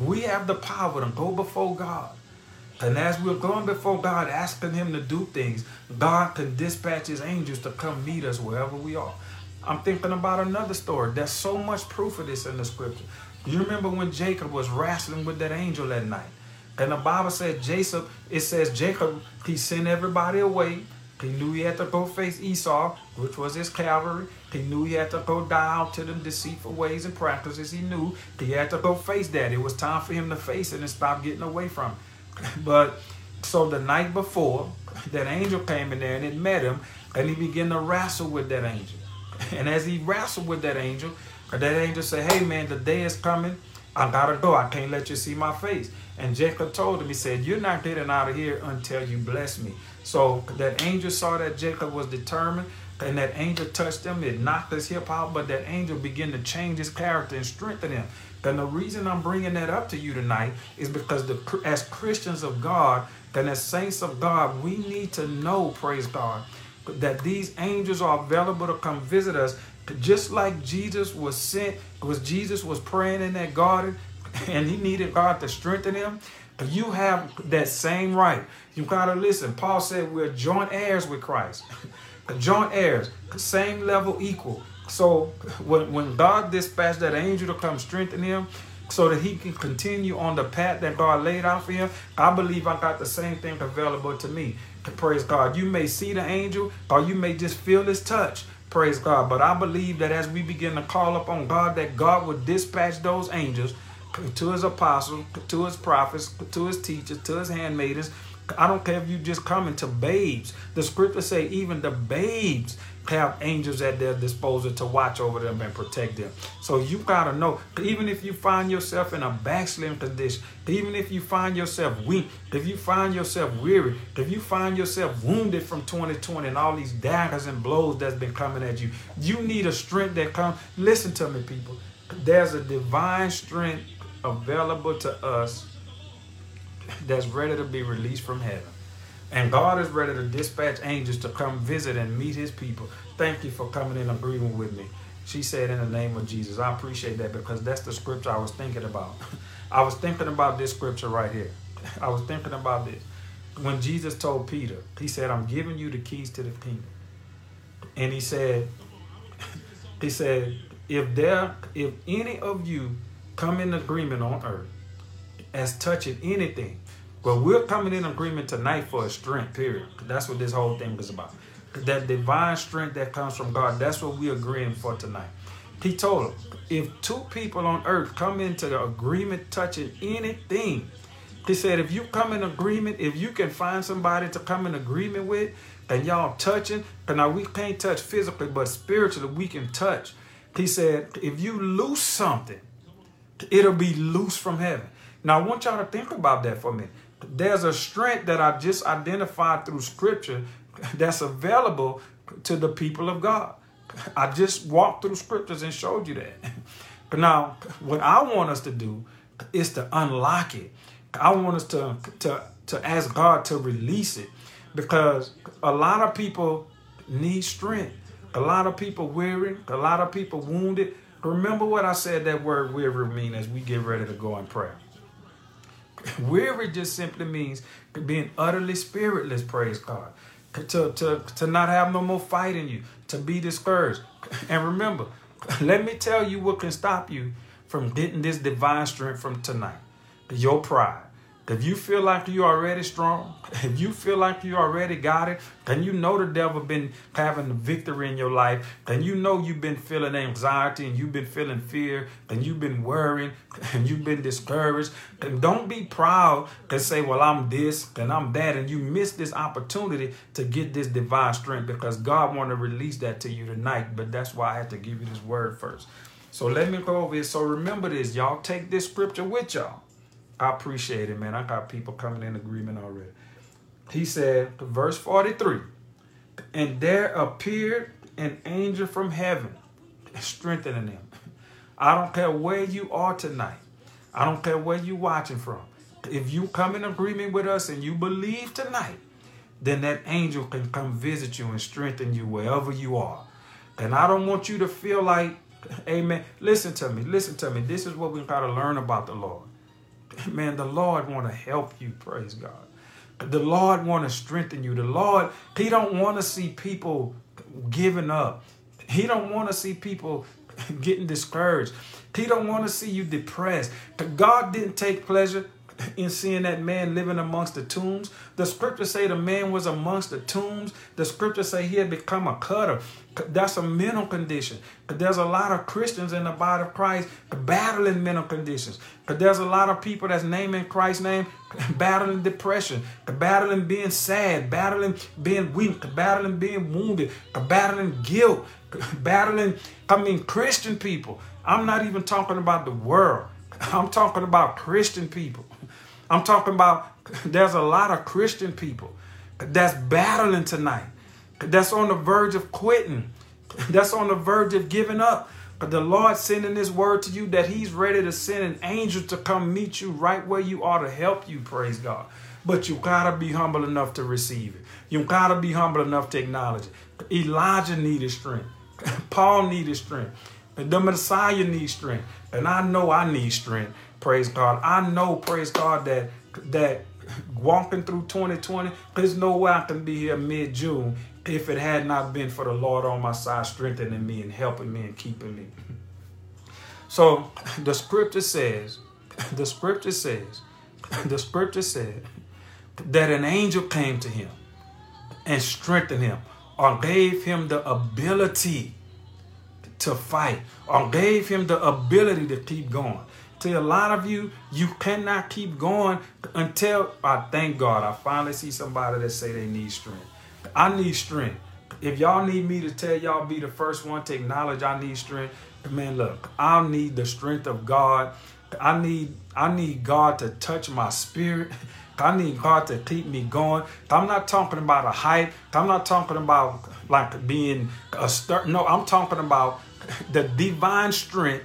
We have the power to go before God and as we're going before God, asking Him to do things, God can dispatch His angels to come meet us wherever we are. I'm thinking about another story. There's so much proof of this in the scripture. You remember when Jacob was wrestling with that angel that night? And the Bible said Jacob, it says Jacob, he sent everybody away. He knew he had to go face Esau, which was his Calvary. He knew he had to go out to them deceitful ways and practices. He knew he had to go face that. It was time for him to face it and stop getting away from it. But so the night before, that angel came in there and it met him, and he began to wrestle with that angel. And as he wrestled with that angel, that angel said, Hey man, the day is coming. I gotta go. I can't let you see my face. And Jacob told him, he said, You're not getting out of here until you bless me. So that angel saw that Jacob was determined, and that angel touched him. It knocked his hip out, but that angel began to change his character and strengthen him. And the reason I'm bringing that up to you tonight is because the, as Christians of God, and as saints of God, we need to know, praise God, that these angels are available to come visit us just like Jesus was sent, because Jesus was praying in that garden and he needed God to strengthen him. You have that same right. You got to listen. Paul said we're joint heirs with Christ. joint heirs, same level equal. So when, when God dispatched that angel to come strengthen him, so that he can continue on the path that God laid out for him, I believe I got the same thing available to me. Praise God. You may see the angel or you may just feel his touch. Praise God. But I believe that as we begin to call upon God, that God will dispatch those angels to his apostles, to his prophets, to his teachers, to his handmaidens. I don't care if you just coming to babes. The scriptures say even the babes have angels at their disposal to watch over them and protect them. So you got to know, even if you find yourself in a backsliding condition, even if you find yourself weak, if you find yourself weary, if you find yourself wounded from 2020 and all these daggers and blows that's been coming at you, you need a strength that comes. Listen to me, people. There's a divine strength available to us that's ready to be released from heaven. And God is ready to dispatch angels to come visit and meet his people. Thank you for coming in agreement with me. She said, in the name of Jesus. I appreciate that because that's the scripture I was thinking about. I was thinking about this scripture right here. I was thinking about this. When Jesus told Peter, he said, I'm giving you the keys to the kingdom. And he said, he said, if there, if any of you come in agreement on earth as touching anything, well, we're coming in agreement tonight for a strength, period. That's what this whole thing is about. That divine strength that comes from God, that's what we're agreeing for tonight. He told him, if two people on earth come into the agreement touching anything, he said, if you come in agreement, if you can find somebody to come in agreement with, and y'all touching, and now we can't touch physically, but spiritually we can touch. He said, if you lose something, it'll be loose from heaven. Now I want y'all to think about that for a minute there's a strength that I just identified through scripture that's available to the people of God. I just walked through scriptures and showed you that. But now, what I want us to do is to unlock it. I want us to, to, to ask God to release it because a lot of people need strength. A lot of people weary, a lot of people wounded. Remember what I said that word weary mean as we get ready to go in prayer. Weary just simply means being utterly spiritless, praise God. To, to, to not have no more fight in you, to be discouraged. And remember, let me tell you what can stop you from getting this divine strength from tonight. Your pride. If you feel like you already strong, if you feel like you already got it, then you know the devil been having the victory in your life, then you know you've been feeling anxiety and you've been feeling fear and you've been worrying and you've been discouraged. And don't be proud and say, well, I'm this and I'm that. And you miss this opportunity to get this divine strength because God want to release that to you tonight. But that's why I had to give you this word first. So let me go over it. So remember this, y'all. Take this scripture with y'all. I appreciate it, man. I got people coming in agreement already. He said, verse 43, and there appeared an angel from heaven, strengthening them. I don't care where you are tonight. I don't care where you're watching from. If you come in agreement with us and you believe tonight, then that angel can come visit you and strengthen you wherever you are. And I don't want you to feel like, amen. Listen to me. Listen to me. This is what we've got to learn about the Lord. Man, the Lord want to help you, praise God. The Lord want to strengthen you. The Lord, he don't want to see people giving up. He don't want to see people getting discouraged. He don't want to see you depressed. God didn't take pleasure in seeing that man living amongst the tombs. The scripture say the man was amongst the tombs. The scripture say he had become a cutter. That's a mental condition. There's a lot of Christians in the body of Christ battling mental conditions. There's a lot of people that's naming Christ's name battling depression, battling being sad, battling being weak, battling being wounded, battling guilt, battling, I mean, Christian people. I'm not even talking about the world. I'm talking about Christian people. I'm talking about there's a lot of Christian people that's battling tonight, that's on the verge of quitting, that's on the verge of giving up. The Lord sending this word to you that He's ready to send an angel to come meet you right where you are to help you, praise God. But you gotta be humble enough to receive it. You gotta be humble enough to acknowledge it. Elijah needed strength. Paul needed strength. The Messiah needs strength. And I know I need strength. Praise God. I know, praise God, that that walking through 2020, there's no way I can be here mid-June if it had not been for the Lord on my side, strengthening me and helping me and keeping me. So the scripture says, the scripture says, the scripture said that an angel came to him and strengthened him or gave him the ability to fight or gave him the ability to keep going. To a lot of you, you cannot keep going until I thank God I finally see somebody that say they need strength. I need strength. If y'all need me to tell y'all be the first one to acknowledge I need strength, man, look, I need the strength of God. I need I need God to touch my spirit. I need God to keep me going. I'm not talking about a hype. I'm not talking about like being a stir. No, I'm talking about the divine strength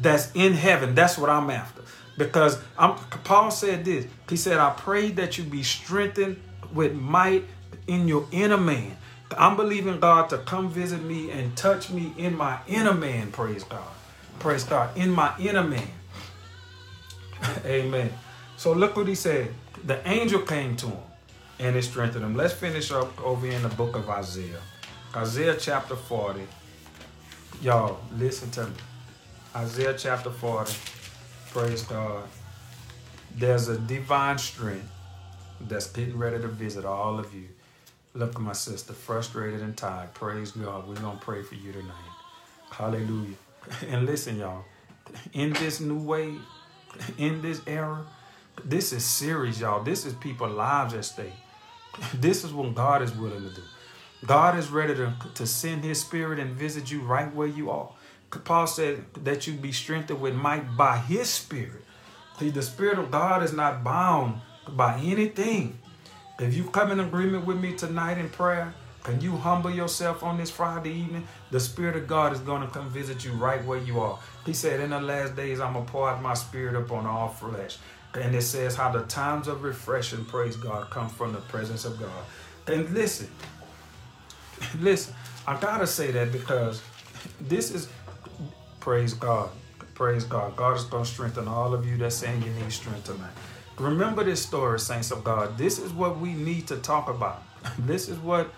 that's in heaven. That's what I'm after. Because I'm, Paul said this. He said, I pray that you be strengthened with might in your inner man. I'm believing God to come visit me and touch me in my inner man. Praise God. Praise God. In my inner man. Amen. So look what he said. The angel came to him and it strengthened him. Let's finish up over in the book of Isaiah. Isaiah chapter 40. Y'all, listen to me. Isaiah chapter 40. Praise God. There's a divine strength that's getting ready to visit all of you. Look at my sister, frustrated and tired. Praise God. We're going to pray for you tonight. Hallelujah. And listen, y'all, in this new way, in this era, this is serious, y'all. This is people's lives at stake. This is what God is willing to do. God is ready to, to send his spirit and visit you right where you are. Paul said that you be strengthened with might by his spirit. See, the spirit of God is not bound by anything. If you come in agreement with me tonight in prayer, can you humble yourself on this Friday evening? The Spirit of God is going to come visit you right where you are. He said, In the last days, I'm going to pour out my Spirit upon all flesh. And it says how the times of refreshing, praise God, come from the presence of God. And listen, listen, I got to say that because this is, praise God, praise God. God is to strengthen all of you that's saying you need strength tonight. Remember this story, saints of God. This is what we need to talk about. This is what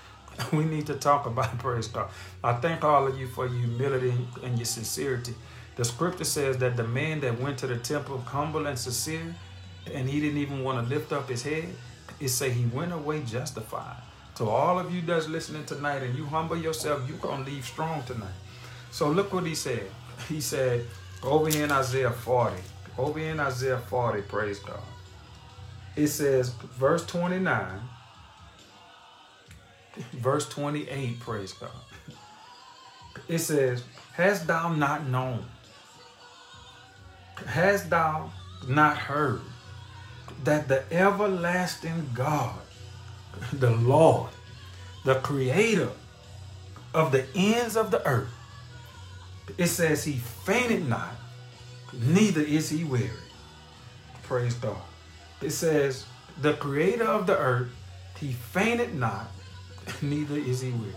we need to talk about, praise God. I thank all of you for your humility and your sincerity. The scripture says that the man that went to the temple humble and sincere, and he didn't even want to lift up his head, it say he went away justified. To all of you that's listening tonight and you humble yourself, you're going to leave strong tonight. So look what he said. He said, over in Isaiah 40, over in Isaiah 40, praise God. It says, verse 29, verse 28, praise God. It says, Hast thou not known? Hast thou not heard that the everlasting God, the Lord, the creator of the ends of the earth, it says he fainted not, neither is he weary. Praise God. It says, the creator of the earth, he fainted not, neither is he weary.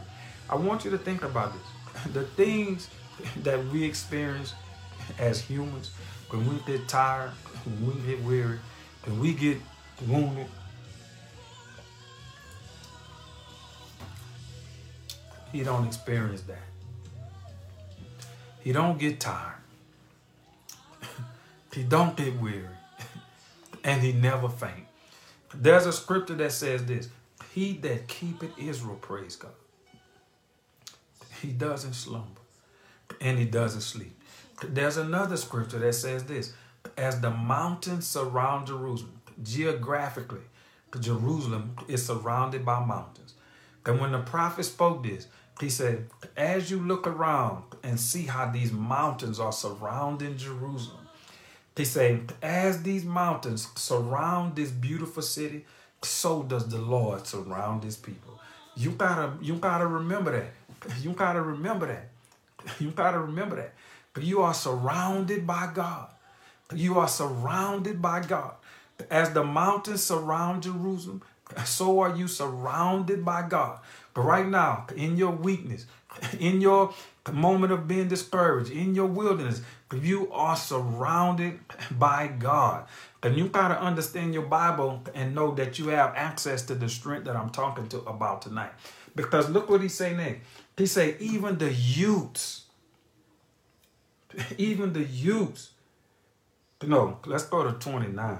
I want you to think about this. The things that we experience as humans, when we get tired, when we get weary, when we get wounded, he don't experience that. He don't get tired. he don't get weary. and he never faint. There's a scripture that says this He that keepeth Israel, praise God. He doesn't slumber and he doesn't sleep. There's another scripture that says this As the mountains surround Jerusalem, geographically, Jerusalem is surrounded by mountains. And when the prophet spoke this, he said, As you look around and see how these mountains are surrounding Jerusalem, he said, As these mountains surround this beautiful city, so does the Lord surround his people. You gotta, you gotta remember that. You gotta remember that. You gotta remember that. You are surrounded by God. You are surrounded by God. As the mountains surround Jerusalem, so are you surrounded by God. But right now, in your weakness, in your moment of being discouraged, in your wilderness, you are surrounded by God. And you got to understand your Bible and know that you have access to the strength that I'm talking to about tonight. Because look what he's saying next. He say, even the youths, even the youths. No, let's go to 29.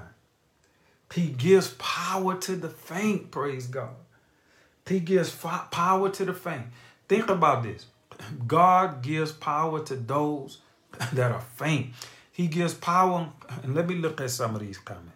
He gives power to the faint, praise God. He gives power to the faint. Think about this. God gives power to those that are faint. He gives power, and let me look at some of these comments.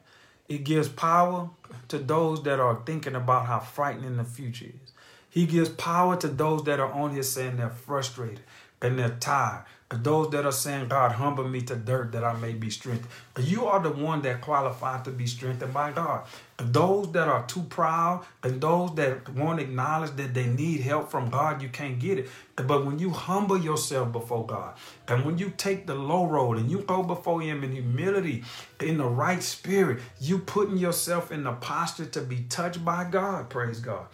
It gives power to those that are thinking about how frightening the future is. He gives power to those that are on here saying they're frustrated and they're tired those that are saying, God, humble me to dirt that I may be strengthened. You are the one that qualified to be strengthened by God. Those that are too proud and those that won't acknowledge that they need help from God, you can't get it. But when you humble yourself before God, and when you take the low road and you go before Him in humility, in the right spirit, you putting yourself in the posture to be touched by God. Praise God.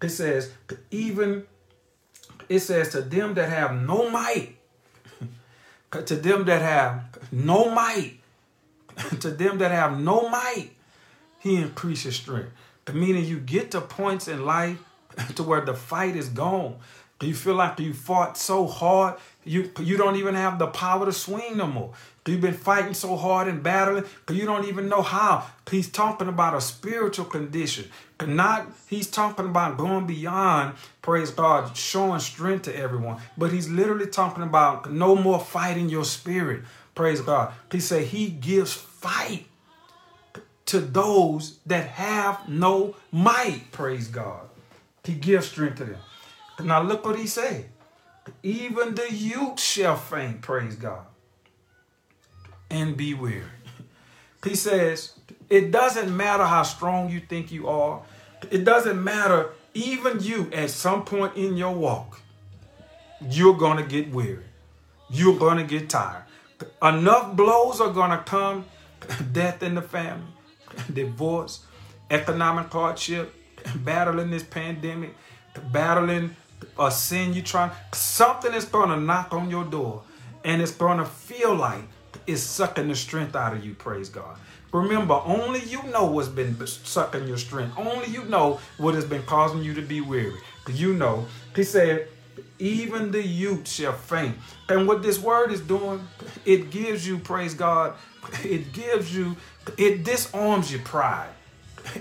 It says, even it says to them that have no might to them that have no might, to them that have no might, he increases strength. Meaning you get to points in life to where the fight is gone. You feel like you fought so hard, you you don't even have the power to swing no more. You've been fighting so hard and battling, but you don't even know how. He's talking about a spiritual condition. Not he's talking about going beyond, praise God, showing strength to everyone. But he's literally talking about no more fighting your spirit. Praise God. He said he gives fight to those that have no might. Praise God. He gives strength to them. Now look what he said. Even the youth shall faint, praise God and be weary. He says, it doesn't matter how strong you think you are. It doesn't matter, even you at some point in your walk, you're going to get weary. You're going to get tired. Enough blows are going to come death in the family, divorce, economic hardship, battling this pandemic, battling a sin you try. Something is going to knock on your door and it's going to feel like it's sucking the strength out of you, praise God. Remember, only you know what's been sucking your strength. Only you know what has been causing you to be weary. You know, he said, even the youth shall faint. And what this word is doing, it gives you, praise God, it gives you, it disarms your pride.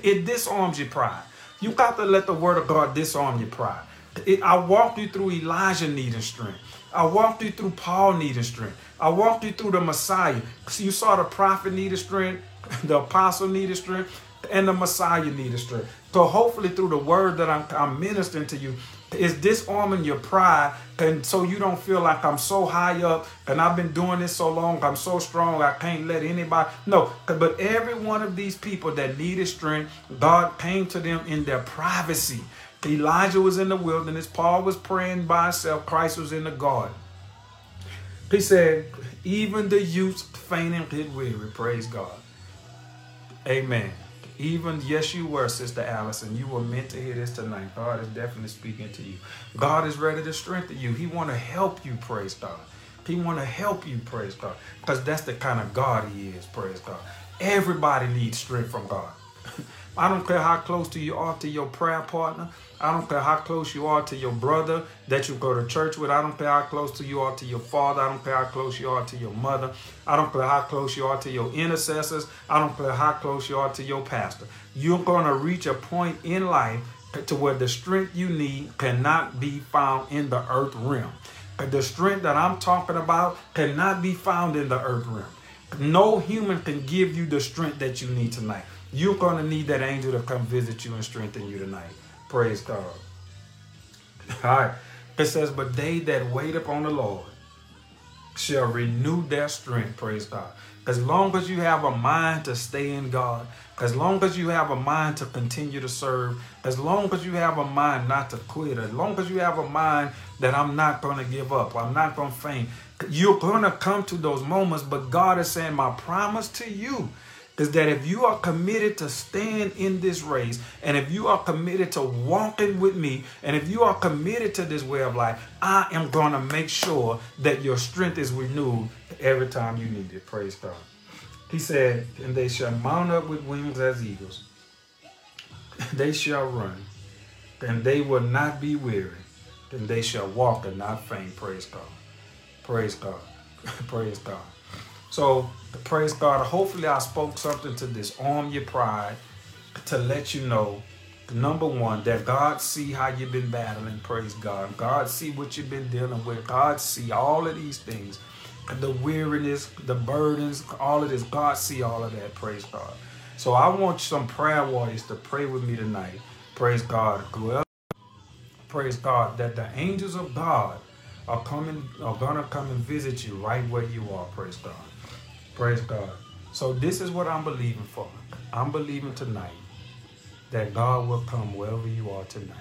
It disarms your pride. You got to let the word of God disarm your pride. It, I walked you through Elijah needing strength. I walked you through Paul needing strength. I walked you through the Messiah. So You saw the prophet needed strength, the apostle needed strength, and the Messiah needed strength. So hopefully through the word that I'm, I'm ministering to you, is disarming your pride and so you don't feel like I'm so high up and I've been doing this so long, I'm so strong, I can't let anybody. No, but every one of these people that needed strength, God came to them in their privacy. Elijah was in the wilderness, Paul was praying by himself, Christ was in the garden. He said, even the youths fainting get weary. Praise God. Amen. Even, yes, you were, Sister Allison. You were meant to hear this tonight. God is definitely speaking to you. God is ready to strengthen you. He want to help you, praise God. He want to help you, praise God. Because that's the kind of God he is, praise God. Everybody needs strength from God. I don't care how close to you are to your prayer partner. I don't care how close you are to your brother that you go to church with. I don't care how close to you are to your father. I don't care how close you are to your mother. I don't care how close you are to your intercessors. I don't care how close you are to your pastor. You're going to reach a point in life to where the strength you need cannot be found in the earth realm. The strength that I'm talking about cannot be found in the earth realm. No human can give you the strength that you need tonight. You're going to need that angel to come visit you and strengthen you tonight. Praise God. All right. It says, But they that wait upon the Lord shall renew their strength. Praise God. As long as you have a mind to stay in God, as long as you have a mind to continue to serve, as long as you have a mind not to quit, as long as you have a mind that I'm not going to give up, I'm not going to faint, you're going to come to those moments. But God is saying, My promise to you is that if you are committed to stand in this race, and if you are committed to walking with me, and if you are committed to this way of life, I am going to make sure that your strength is renewed every time you need it. Praise God. He said, And they shall mount up with wings as eagles, they shall run, and they will not be weary, and they shall walk and not faint. Praise God. Praise God. Praise God. So, praise God. Hopefully, I spoke something to disarm your pride, to let you know, number one, that God see how you've been battling. Praise God. God see what you've been dealing with. God see all of these things, the weariness, the burdens, all of this. God see all of that. Praise God. So I want some prayer warriors to pray with me tonight. Praise God. Praise God that the angels of God are coming, are gonna come and visit you right where you are. Praise God. Praise God. So this is what I'm believing for. I'm believing tonight that God will come wherever you are tonight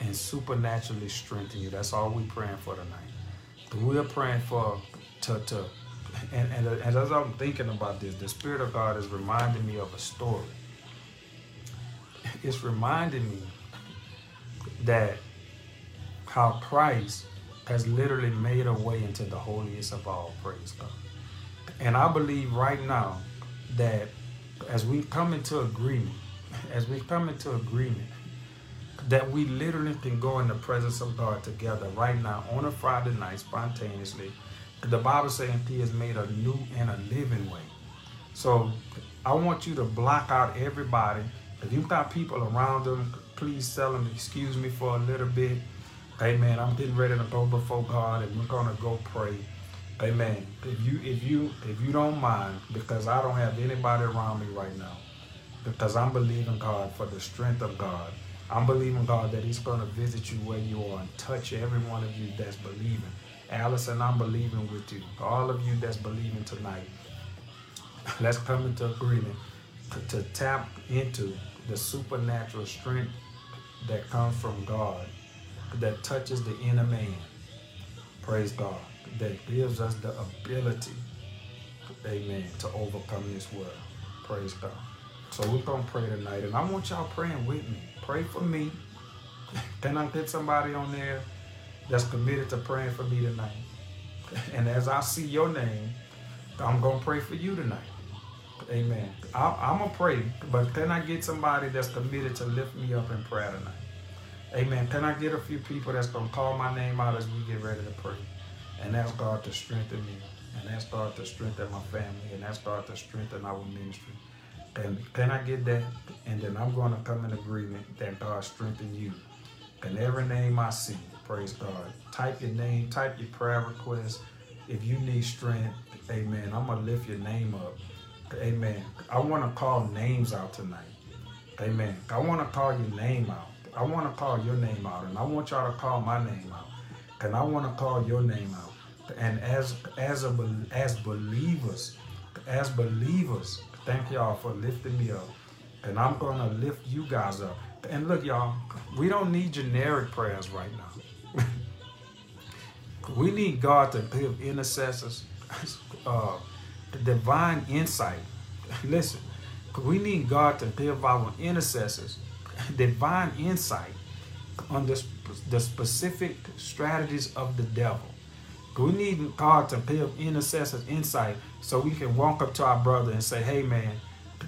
and supernaturally strengthen you. That's all we're praying for tonight. We're praying for to to and, and, and as I'm thinking about this, the Spirit of God is reminding me of a story. It's reminding me that how Christ has literally made a way into the holiest of all. Praise God. And I believe right now that as we come into agreement, as we come into agreement, that we literally can go in the presence of God together right now on a Friday night spontaneously. The Bible saying He has made a new and a living way. So I want you to block out everybody. If you've got people around them, please tell them, excuse me for a little bit. Hey man, I'm getting ready to go before God and we're gonna go pray. Amen. If you if you if you don't mind, because I don't have anybody around me right now, because I'm believing God for the strength of God. I'm believing God that He's gonna visit you where you are and touch every one of you that's believing. Allison, I'm believing with you. All of you that's believing tonight. Let's come into agreement to, to tap into the supernatural strength that comes from God that touches the inner man. Praise God. That gives us the ability, amen, to overcome this world. Praise God. So we're going to pray tonight. And I want y'all praying with me. Pray for me. Can I get somebody on there that's committed to praying for me tonight? And as I see your name, I'm going to pray for you tonight. Amen. I, am going to pray, but can I get somebody that's committed to lift me up in prayer tonight? Amen. Can I get a few people that's going to call my name out as we get ready to pray? And ask God to strengthen me. And ask God to strengthen my family. And ask God to strengthen our ministry. And can I get that? And then I'm going to come in agreement that God strengthen you. And every name I see, praise God. Type your name, type your prayer request. If you need strength, amen. I'm going to lift your name up. Amen. I want to call names out tonight. Amen. I want to call your name out. I want to call your name out, and I want y'all to call my name out, and I want to call your name out. And as as a as believers, as believers, thank y'all for lifting me up, and I'm gonna lift you guys up. And look, y'all, we don't need generic prayers right now. we need God to give intercessors uh, divine insight. Listen, we need God to give our intercessors divine insight on the, the specific strategies of the devil. We need God to give intercessors insight so we can walk up to our brother and say, hey man,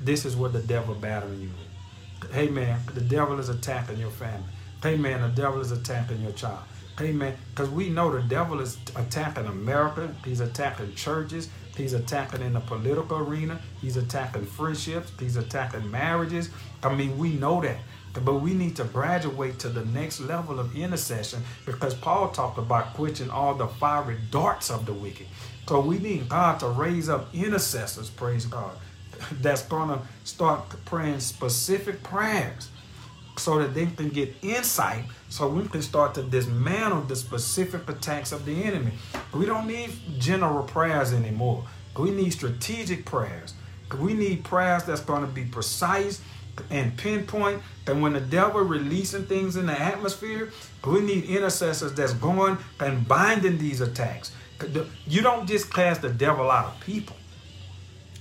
this is what the devil battering you with. Hey man, The devil is attacking your family. Hey man, The devil is attacking your child. Hey man, Because we know the devil is attacking America. He's attacking churches. He's attacking in the political arena. He's attacking friendships. He's attacking marriages. I mean, we know that. But we need to graduate to the next level of intercession because Paul talked about quenching all the fiery darts of the wicked. So we need God to raise up intercessors, praise God, that's going to start praying specific prayers so that they can get insight so we can start to dismantle the specific attacks of the enemy. We don't need general prayers anymore. We need strategic prayers. We need prayers that's going to be precise and pinpoint that when the devil releasing things in the atmosphere, we need intercessors that's going and binding these attacks. You don't just cast the devil out of people.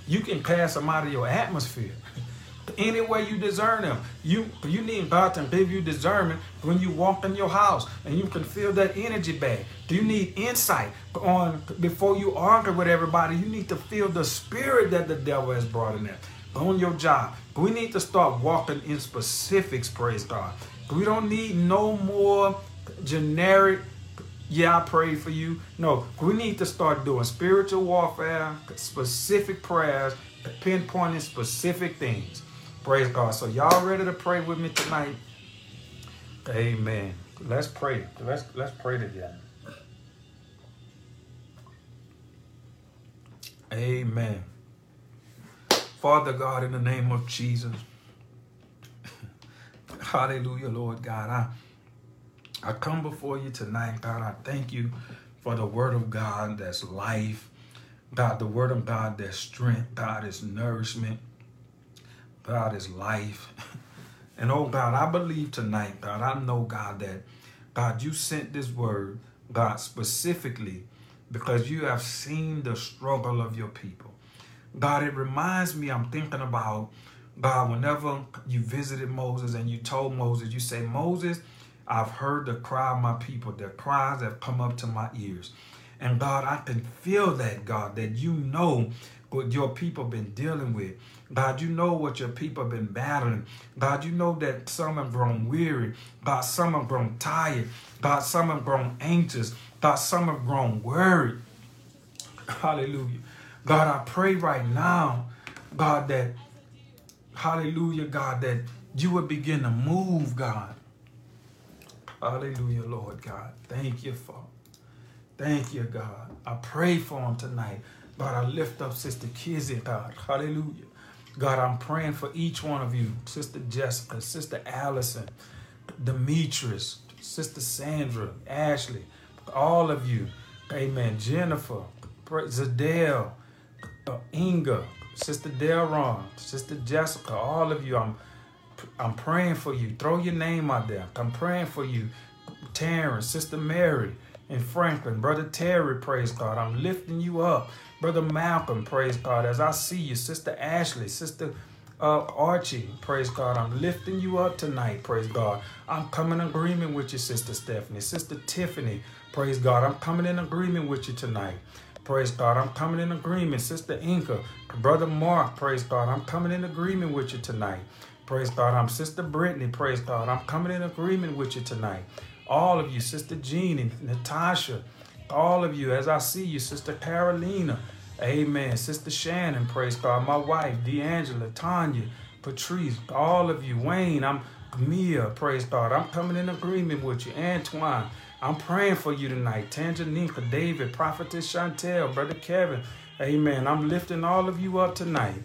You can cast them out of your atmosphere. Any way you discern them. You you need God to give you discernment when you walk in your house and you can feel that energy back. Do you need insight on before you argue with everybody? You need to feel the spirit that the devil has brought in there. On your job. We need to start walking in specifics, praise God. We don't need no more generic yeah, I prayed for you. No, we need to start doing spiritual warfare, specific prayers, pinpointing specific things. Praise God. So y'all ready to pray with me tonight? Amen. Let's pray. Let's let's pray together. Amen. Father God, in the name of Jesus. Hallelujah, Lord God. I I come before you tonight, God. I thank you for the word of God that's life. God, the word of God that's strength. God is nourishment. God is life. And oh God, I believe tonight, God, I know, God, that God, you sent this word, God, specifically because you have seen the struggle of your people. God, it reminds me, I'm thinking about, God, whenever you visited Moses and you told Moses, you say, Moses, I've heard the cry of my people. Their cries have come up to my ears. And God, I can feel that, God, that you know what your people have been dealing with. God, you know what your people have been battling. God, you know that some have grown weary. God, some have grown tired. God, some have grown anxious. God, some have grown worried. Hallelujah. God, I pray right now, God, that, hallelujah, God, that you would begin to move, God. Hallelujah, Lord God. Thank you, Father. Thank you, God. I pray for him tonight. God, I lift up Sister Kizzy, God. Hallelujah. God, I'm praying for each one of you. Sister Jessica, Sister Allison, Demetrius, Sister Sandra, Ashley, all of you. Amen. Jennifer, Zadell, Inga, Sister Delron, Sister Jessica, all of you. I'm I'm praying for you. Throw your name out there. I'm praying for you. Terrence, Sister Mary, and Franklin, Brother Terry, praise God. I'm lifting you up. Brother Malcolm, praise God. As I see you, Sister Ashley, Sister uh, Archie, praise God. I'm lifting you up tonight, praise God. I'm coming in agreement with you, Sister Stephanie, Sister Tiffany, praise God. I'm coming in agreement with you tonight. Praise God. I'm coming in agreement. Sister Inca, Brother Mark, praise God. I'm coming in agreement with you tonight. Praise God. I'm Sister Brittany. Praise God. I'm coming in agreement with you tonight. All of you, Sister Jean and Natasha, all of you, as I see you, Sister Carolina. Amen. Sister Shannon, praise God. My wife, D'Angela, Tanya, Patrice, all of you, Wayne, I'm Mia, praise God. I'm coming in agreement with you. Antoine, I'm praying for you tonight. Tanjanika, David, Prophetess Chantel, Brother Kevin. Amen. I'm lifting all of you up tonight.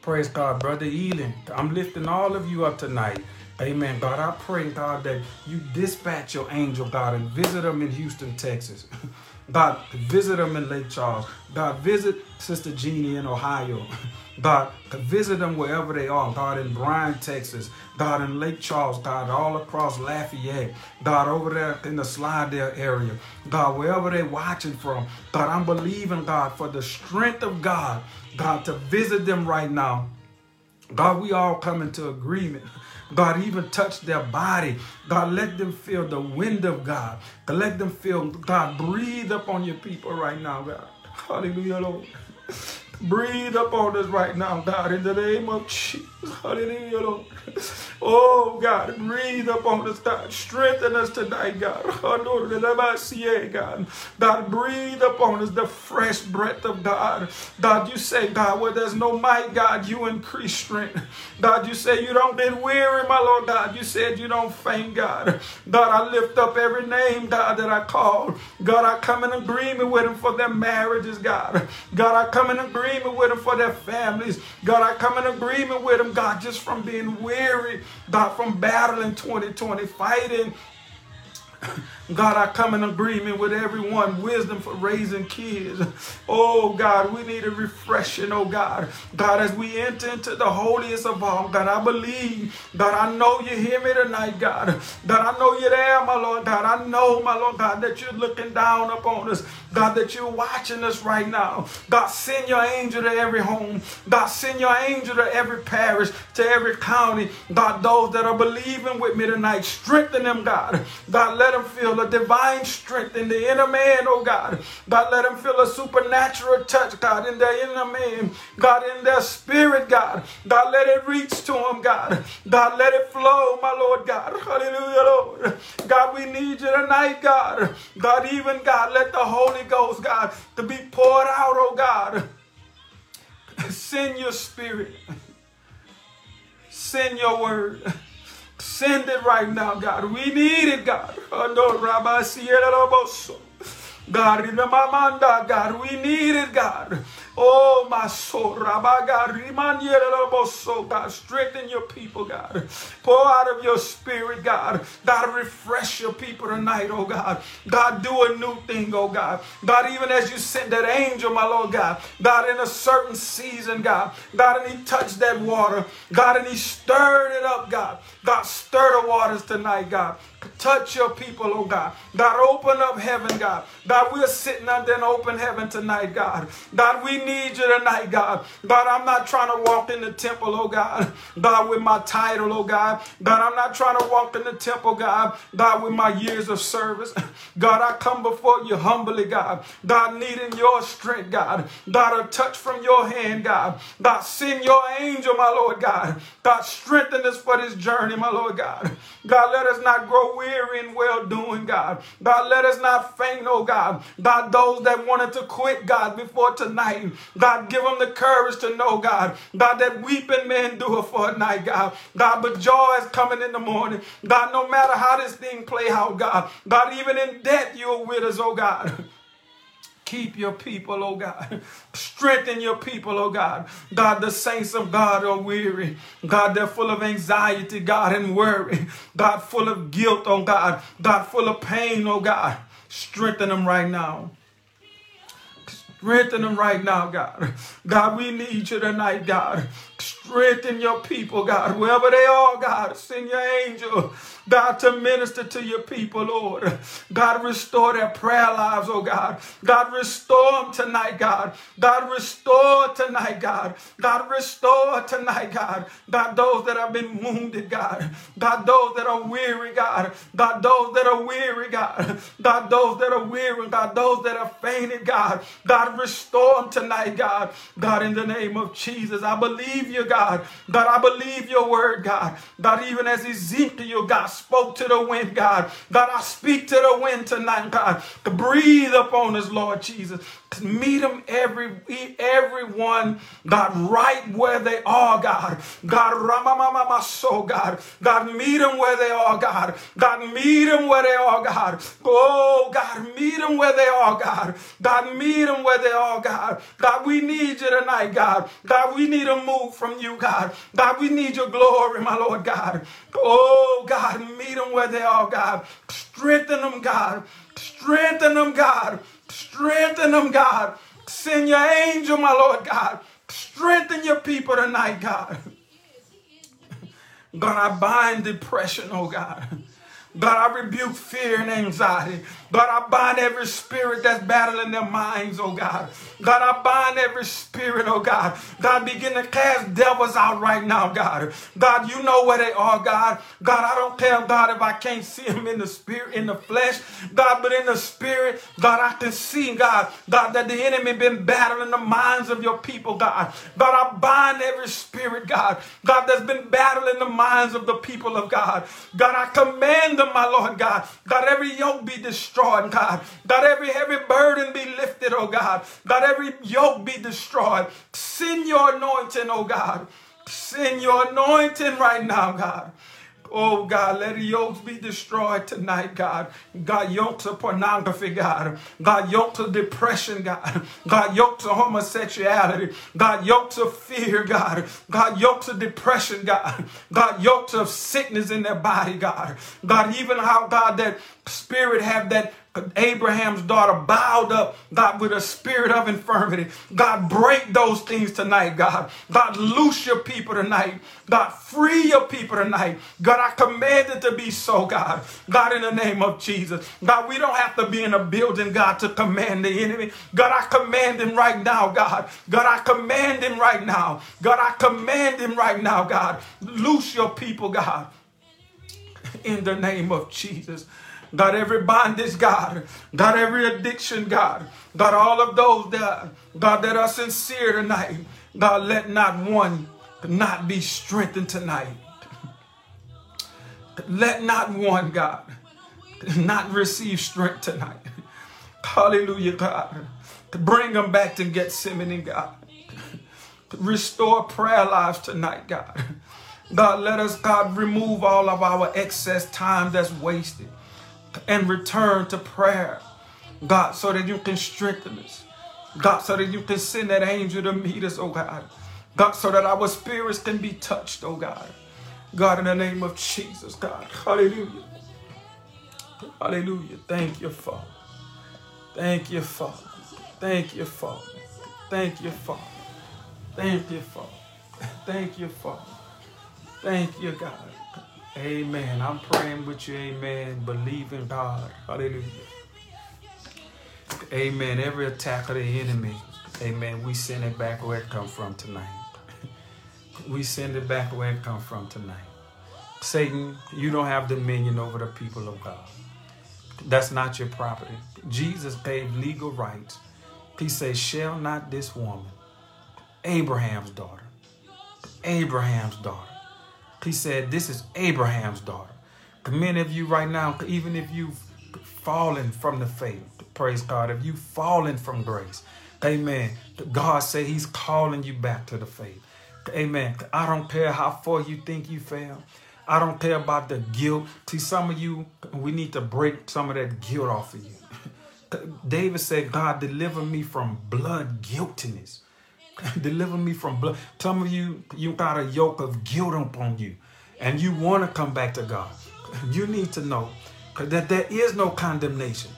Praise God, Brother Elin. I'm lifting all of you up tonight. Amen. God, I pray, God, that you dispatch your angel, God, and visit them in Houston, Texas. God, visit them in Lake Charles. God, visit Sister Jeannie in Ohio. God, visit them wherever they are. God, in Bryan, Texas. God, in Lake Charles. God, all across Lafayette. God, over there in the Slidell area. God, wherever they're watching from. God, I'm believing, God, for the strength of God, God, to visit them right now. God, we all come into agreement. God, even touch their body. God, let them feel the wind of God. God, let them feel, God, breathe upon your people right now, God. Hallelujah, Lord. Breathe upon us right now, God, in the name of Jesus. Hallelujah, Lord. Oh, God, breathe upon us, God. Strengthen us tonight, God. God, God, breathe upon us the fresh breath of God. God, you say, God, where there's no might, God, you increase strength. God, you say you don't get weary, my Lord God. You said you don't faint, God. God, I lift up every name, God, that I call. God, I come in agreement with them for their marriages, God. God, I come in agreement with them for their families. God, I come in agreement with them, God, just from being weary, God, from battling 2020, fighting God, I come in agreement with everyone. Wisdom for raising kids. Oh, God, we need a refreshing, oh, God. God, as we enter into the holiest of all, God, I believe, God, I know you hear me tonight, God. God, I know you're there, my Lord, God. I know, my Lord, God, that you're looking down upon us. God, that you're watching us right now. God, send your angel to every home. God, send your angel to every parish, to every county. God, those that are believing with me tonight, strengthen them, God. God, let them feel a divine strength in the inner man, oh God. God, let them feel a supernatural touch, God, in their inner man. God, in their spirit, God. God, let it reach to them, God. God, let it flow, my Lord God. Hallelujah, Lord. God, we need you tonight, God. God, even God, let the Holy Ghost, God, to be poured out, oh God. Send your spirit. Send your word. Send it right now, God. We need it, God. God, God, we need it, God. Oh, my soul, God, God, strengthen your people, God. Pour out of your spirit, God. God, refresh your people tonight, oh God. God, do a new thing, oh God. God, even as you sent that angel, my Lord God, God, in a certain season, God, God, and he touched that water, God, and he stirred it up, God. God, stir the waters tonight, God. Touch your people, oh God. God, open up heaven, God. God, we're sitting under an open heaven tonight, God. God, we need you tonight, God. God, I'm not trying to walk in the temple, oh God. God, with my title, oh God. God, I'm not trying to walk in the temple, God. God, with my years of service. God, I come before you humbly, God. God, needing your strength, God. God, a touch from your hand, God. God, send your angel, my Lord, God. God, strengthen us for this journey, my Lord, God. God, let us not grow weary in well doing, God. God, let us not faint, oh God. God, those that wanted to quit, God, before tonight, God, give them the courage to know, God. God, that weeping men do it for a night, God. God, but joy is coming in the morning. God, no matter how this thing play out, God. God, even in death, you're with us, oh God. Keep your people, oh God. Strengthen your people, oh God. God, the saints of God are weary. God, they're full of anxiety, God, and worry. God, full of guilt, oh God. God, full of pain, oh God. Strengthen them right now. Strengthen them right now, God. God, we need you tonight, God. Strengthen your people, God. Wherever they are, God, send your angel. God, to minister to your people, Lord. God, restore their prayer lives, oh God. God, restore them tonight, God. God, restore tonight, God. God, restore tonight, God. God, those that have been wounded, God. God, those that are weary, God. God, those that are weary, God. God, those that are weary, God, those that have fainted, God. God, restore them tonight, God. God, in the name of Jesus, I believe you, God. God, I believe your word, God. God, even as Ezekiel, God, spoke to the wind, God. God, I speak to the wind tonight, God, to breathe upon us, Lord Jesus. Meet them every everyone, God, right where they are, God. God, Ramamama so God. God, meet them where they are, God. God, meet them where they are, God. Oh, God, meet them where they are, God. God, meet them where they are, God. God, we need you tonight, God. God, we need a move from you, God. God, we need your glory, my Lord God. Oh, God, meet them where they are, God. Strengthen them, God. Strengthen them, God. Strengthen them, God. Send your angel, my Lord God. Strengthen your people tonight, God. God, I bind depression, oh God. God, I rebuke fear and anxiety. God, I bind every spirit that's battling their minds, oh God. God, I bind every spirit, oh God. God, begin to cast devils out right now, God. God, you know where they are, God. God, I don't care, God, if I can't see them in the spirit, in the flesh, God, but in the spirit, God, I can see, God, God, that the enemy been battling the minds of your people, God. God, I bind every spirit, God, God, that's been battling the minds of the people of God. God, I command them, my Lord God. God, every yoke be destroyed, God. God, every heavy burden be lifted, oh God. God, every yoke be destroyed. Send your anointing, oh God. Send your anointing right now, God. Oh God, let yokes be destroyed tonight, God. God, yokes of pornography, God. God, yokes of depression, God. God, yokes of homosexuality. God, yokes of fear, God. God, yokes of depression, God. God, yokes of sickness in their body, God. God, even how, God, that spirit have that Abraham's daughter bowed up, God, with a spirit of infirmity. God, break those things tonight, God. God, loose your people tonight. God, free your people tonight. God, I command it to be so, God. God, in the name of Jesus. God, we don't have to be in a building, God, to command the enemy. God, I command him right now, God. God, I command him right now. God, I command him right now, God. Loose your people, God. In the name of Jesus. God, every bondage, God. God, every addiction, God. God, all of those that, God, that are sincere tonight. God, let not one not be strengthened tonight. Let not one, God, not receive strength tonight. Hallelujah, God. To bring them back to Gethsemane, God. To restore prayer lives tonight, God. God, let us, God, remove all of our excess time that's wasted and return to prayer. God, so that you can strengthen us. God, so that you can send that angel to meet us, oh God. God, so that our spirits can be touched, oh God. God, in the name of Jesus, God. Hallelujah. Hallelujah. Thank you, Father. Thank you, Father. Thank you, Father. Thank you, Father. Thank you, Father. Thank you, Father. Thank you, God. Amen. I'm praying with you. Amen. Believe in God. Hallelujah. Amen. Every attack of the enemy. Amen. We send it back where it come from tonight. we send it back where it come from tonight. Satan, you don't have dominion over the people of God. That's not your property. Jesus gave legal rights. He says, shall not this woman, Abraham's daughter, Abraham's daughter, he said, This is Abraham's daughter. Many of you right now, even if you've fallen from the faith, praise God, if you've fallen from grace, amen. God said He's calling you back to the faith. Amen. I don't care how far you think you fell. I don't care about the guilt. See, some of you, we need to break some of that guilt off of you. David said, God, deliver me from blood guiltiness. Deliver me from blood. Some of you, you got a yoke of guilt upon you, and you want to come back to God. You need to know that there is no condemnation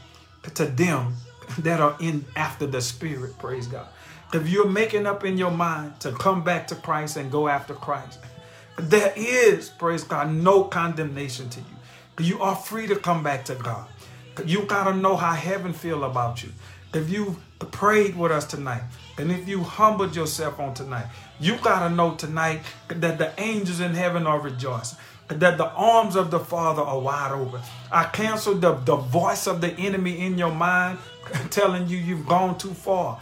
to them that are in after the Spirit. Praise God. If you're making up in your mind to come back to Christ and go after Christ, there is, praise God, no condemnation to you. You are free to come back to God. You got to know how heaven feel about you. If you prayed with us tonight, and if you humbled yourself on tonight, you got to know tonight that the angels in heaven are rejoicing, that the arms of the Father are wide open. I cancel the, the voice of the enemy in your mind telling you you've gone too far,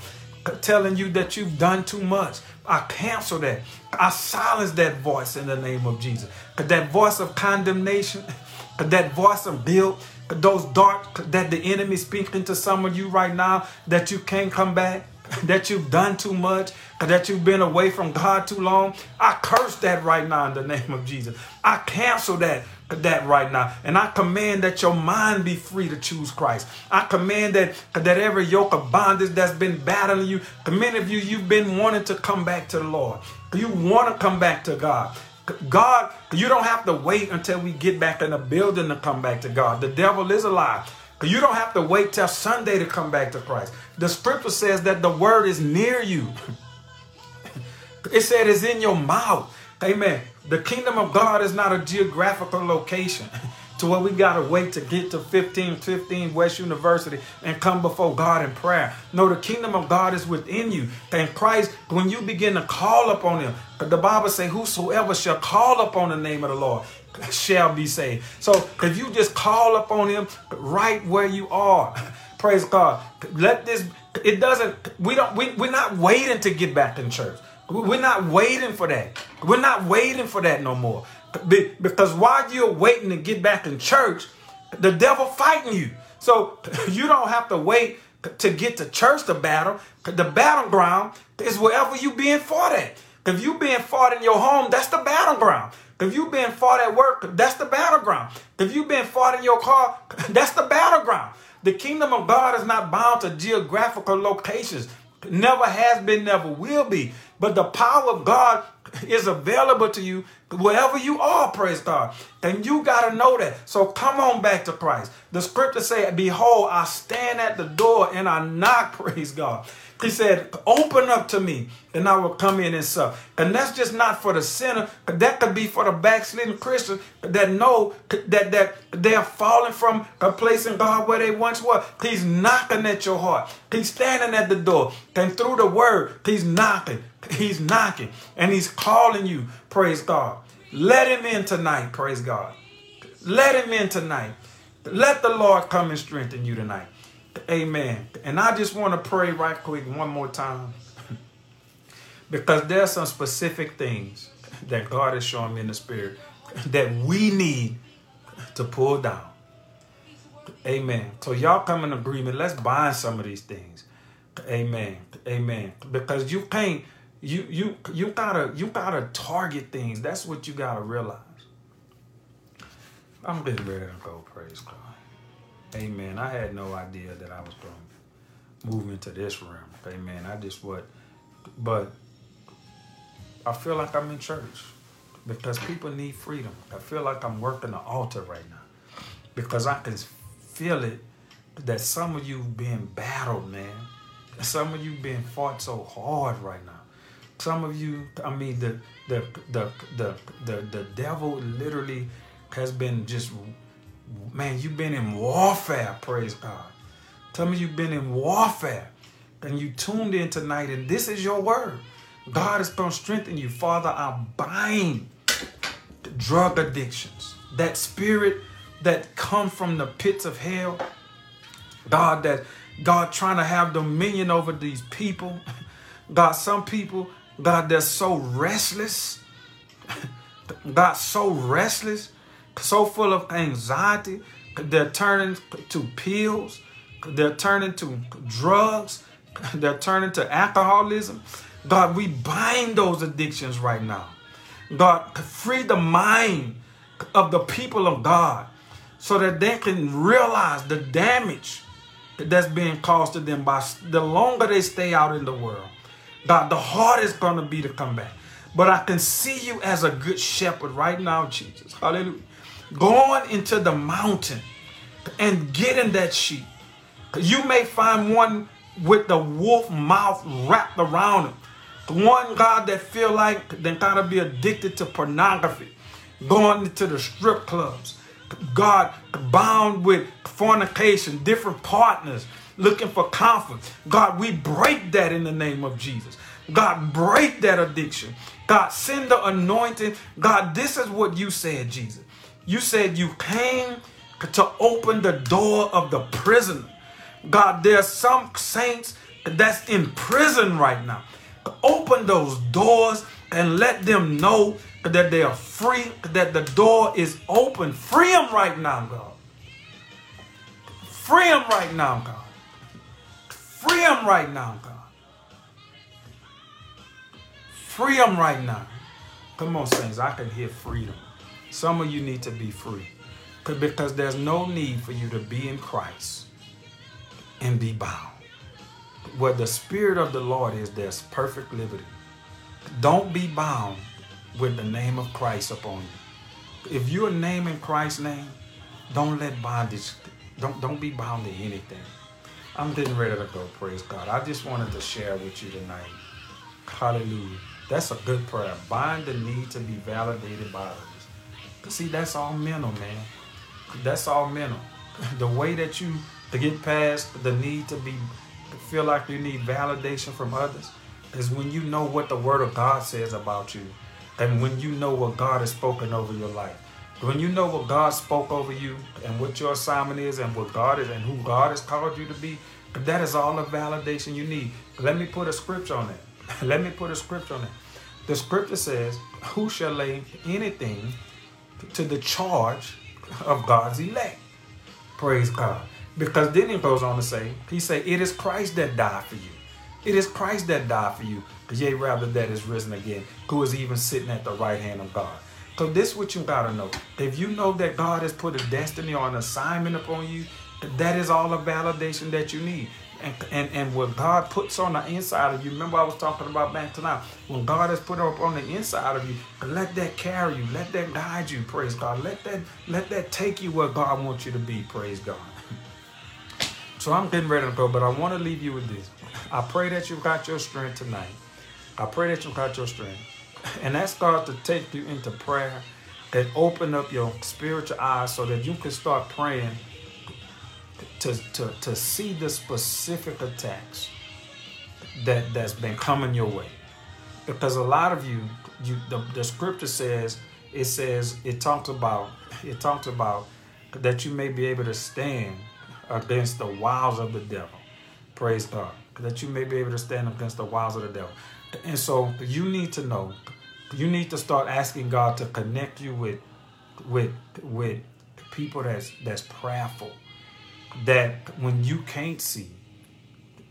telling you that you've done too much. I cancel that. I silence that voice in the name of Jesus. That voice of condemnation, that voice of guilt, those dark that the enemy speaking to some of you right now that you can't come back that you've done too much, that you've been away from God too long. I curse that right now in the name of Jesus. I cancel that that right now. And I command that your mind be free to choose Christ. I command that that every yoke of bondage that's been battling you, many of you, you've been wanting to come back to the Lord. You want to come back to God. God, you don't have to wait until we get back in the building to come back to God. The devil is alive. You don't have to wait till Sunday to come back to Christ. The scripture says that the word is near you. it said it's in your mouth. Amen. The kingdom of God is not a geographical location. to where we got to wait to get to 1515 West University and come before God in prayer. No, the kingdom of God is within you. And Christ, when you begin to call upon him, the Bible say, whosoever shall call upon the name of the Lord shall be saved. So if you just call upon him right where you are, praise God. Let this, it doesn't, we don't, we, we're not waiting to get back in church. We're not waiting for that. We're not waiting for that no more. Because while you're waiting to get back in church, the devil fighting you. So you don't have to wait to get to church to battle. The battleground is wherever you being fought at. If you being fought in your home, that's the battleground. If you've been fought at work, that's the battleground. If you've been fought in your car, that's the battleground. The kingdom of God is not bound to geographical locations. Never has been, never will be. But the power of God is available to you wherever you are, praise God. And you got to know that. So come on back to Christ. The scripture say, Behold, I stand at the door and I knock, praise God. He said, Open up to me, and I will come in and sup. And that's just not for the sinner, that could be for the backsliding Christian that know that, that they're falling from a place in God where they once were. He's knocking at your heart. He's standing at the door. And through the word, he's knocking. He's knocking. And he's calling you, praise God. Let him in tonight, praise God. Let him in tonight. Let the Lord come and strengthen you tonight. Amen. And I just want to pray right quick one more time. because there's some specific things that God is showing me in the spirit that we need to pull down. Amen. So y'all come in agreement. Let's bind some of these things. Amen. Amen. Because you can't you you you gotta you gotta target things. That's what you gotta realize. I'm getting ready to go, praise God. Amen. I had no idea that I was going to move into this realm. Amen. I just what, but I feel like I'm in church because people need freedom. I feel like I'm working the altar right now because I can feel it that some of you being battled, man. Some of you being fought so hard right now. Some of you, I mean, the the the the the, the devil literally has been just man, you've been in warfare, praise God. Tell me you've been in warfare and you tuned in tonight and this is your word. God is going to strengthen you. Father, I bind the drug addictions, that spirit that come from the pits of hell. God, that God trying to have dominion over these people. God, some people, God, they're so restless. God, so restless so full of anxiety. They're turning to pills. They're turning to drugs. They're turning to alcoholism. God, we bind those addictions right now. God, free the mind of the people of God so that they can realize the damage that's being caused to them by the longer they stay out in the world. God, the harder it's going to be to come back. But I can see you as a good shepherd right now, Jesus. Hallelujah going into the mountain and getting that sheep. You may find one with the wolf mouth wrapped around him. One God that feel like they gotta be addicted to pornography, going into the strip clubs. God bound with fornication, different partners, looking for comfort. God, we break that in the name of Jesus. God, break that addiction. God, send the anointing. God, this is what you said, Jesus. You said you came to open the door of the prison. God, there's some saints that's in prison right now. Open those doors and let them know that they are free, that the door is open. Free them right now, God. Free them right now, God. Free them right now, God. Free them right now. Come on, saints. I can hear freedom. Some of you need to be free because there's no need for you to be in Christ and be bound. Where the Spirit of the Lord is, there's perfect liberty. Don't be bound with the name of Christ upon you. If you're naming Christ's name, don't let bondage, don't, don't be bound to anything. I'm getting ready to go, praise God. I just wanted to share with you tonight. Hallelujah. That's a good prayer. Bind the need to be validated by others. See, that's all mental, man. That's all mental. The way that you to get past the need to be feel like you need validation from others is when you know what the word of God says about you and when you know what God has spoken over your life. When you know what God spoke over you and what your assignment is and what God is and who God has called you to be, that is all the validation you need. Let me put a scripture on that. Let me put a scripture on that. The scripture says, Who shall lay anything to the charge of God's elect? Praise God. Because then he goes on to say, He say, It is Christ that died for you. It is Christ that died for you. Yea, rather that is risen again, who is even sitting at the right hand of God. So this is what you gotta know. If you know that God has put a destiny or an assignment upon you, that is all the validation that you need. And, and, and what God puts on the inside of you, remember I was talking about back tonight, when God has put up on the inside of you, let that carry you, let that guide you, praise God. Let that let that take you where God wants you to be, praise God. So I'm getting ready to go, but I want to leave you with this. I pray that you got your strength tonight. I pray that you got your strength. And that starts to take you into prayer and open up your spiritual eyes so that you can start praying to, to, to see the specific attacks that, that's been coming your way. Because a lot of you, you the, the scripture says, it says, it talks about, it talks about that you may be able to stand against the wiles of the devil. Praise God. That you may be able to stand against the wiles of the devil. And so you need to know, you need to start asking God to connect you with with with people that's that's prayerful. That when you can't see,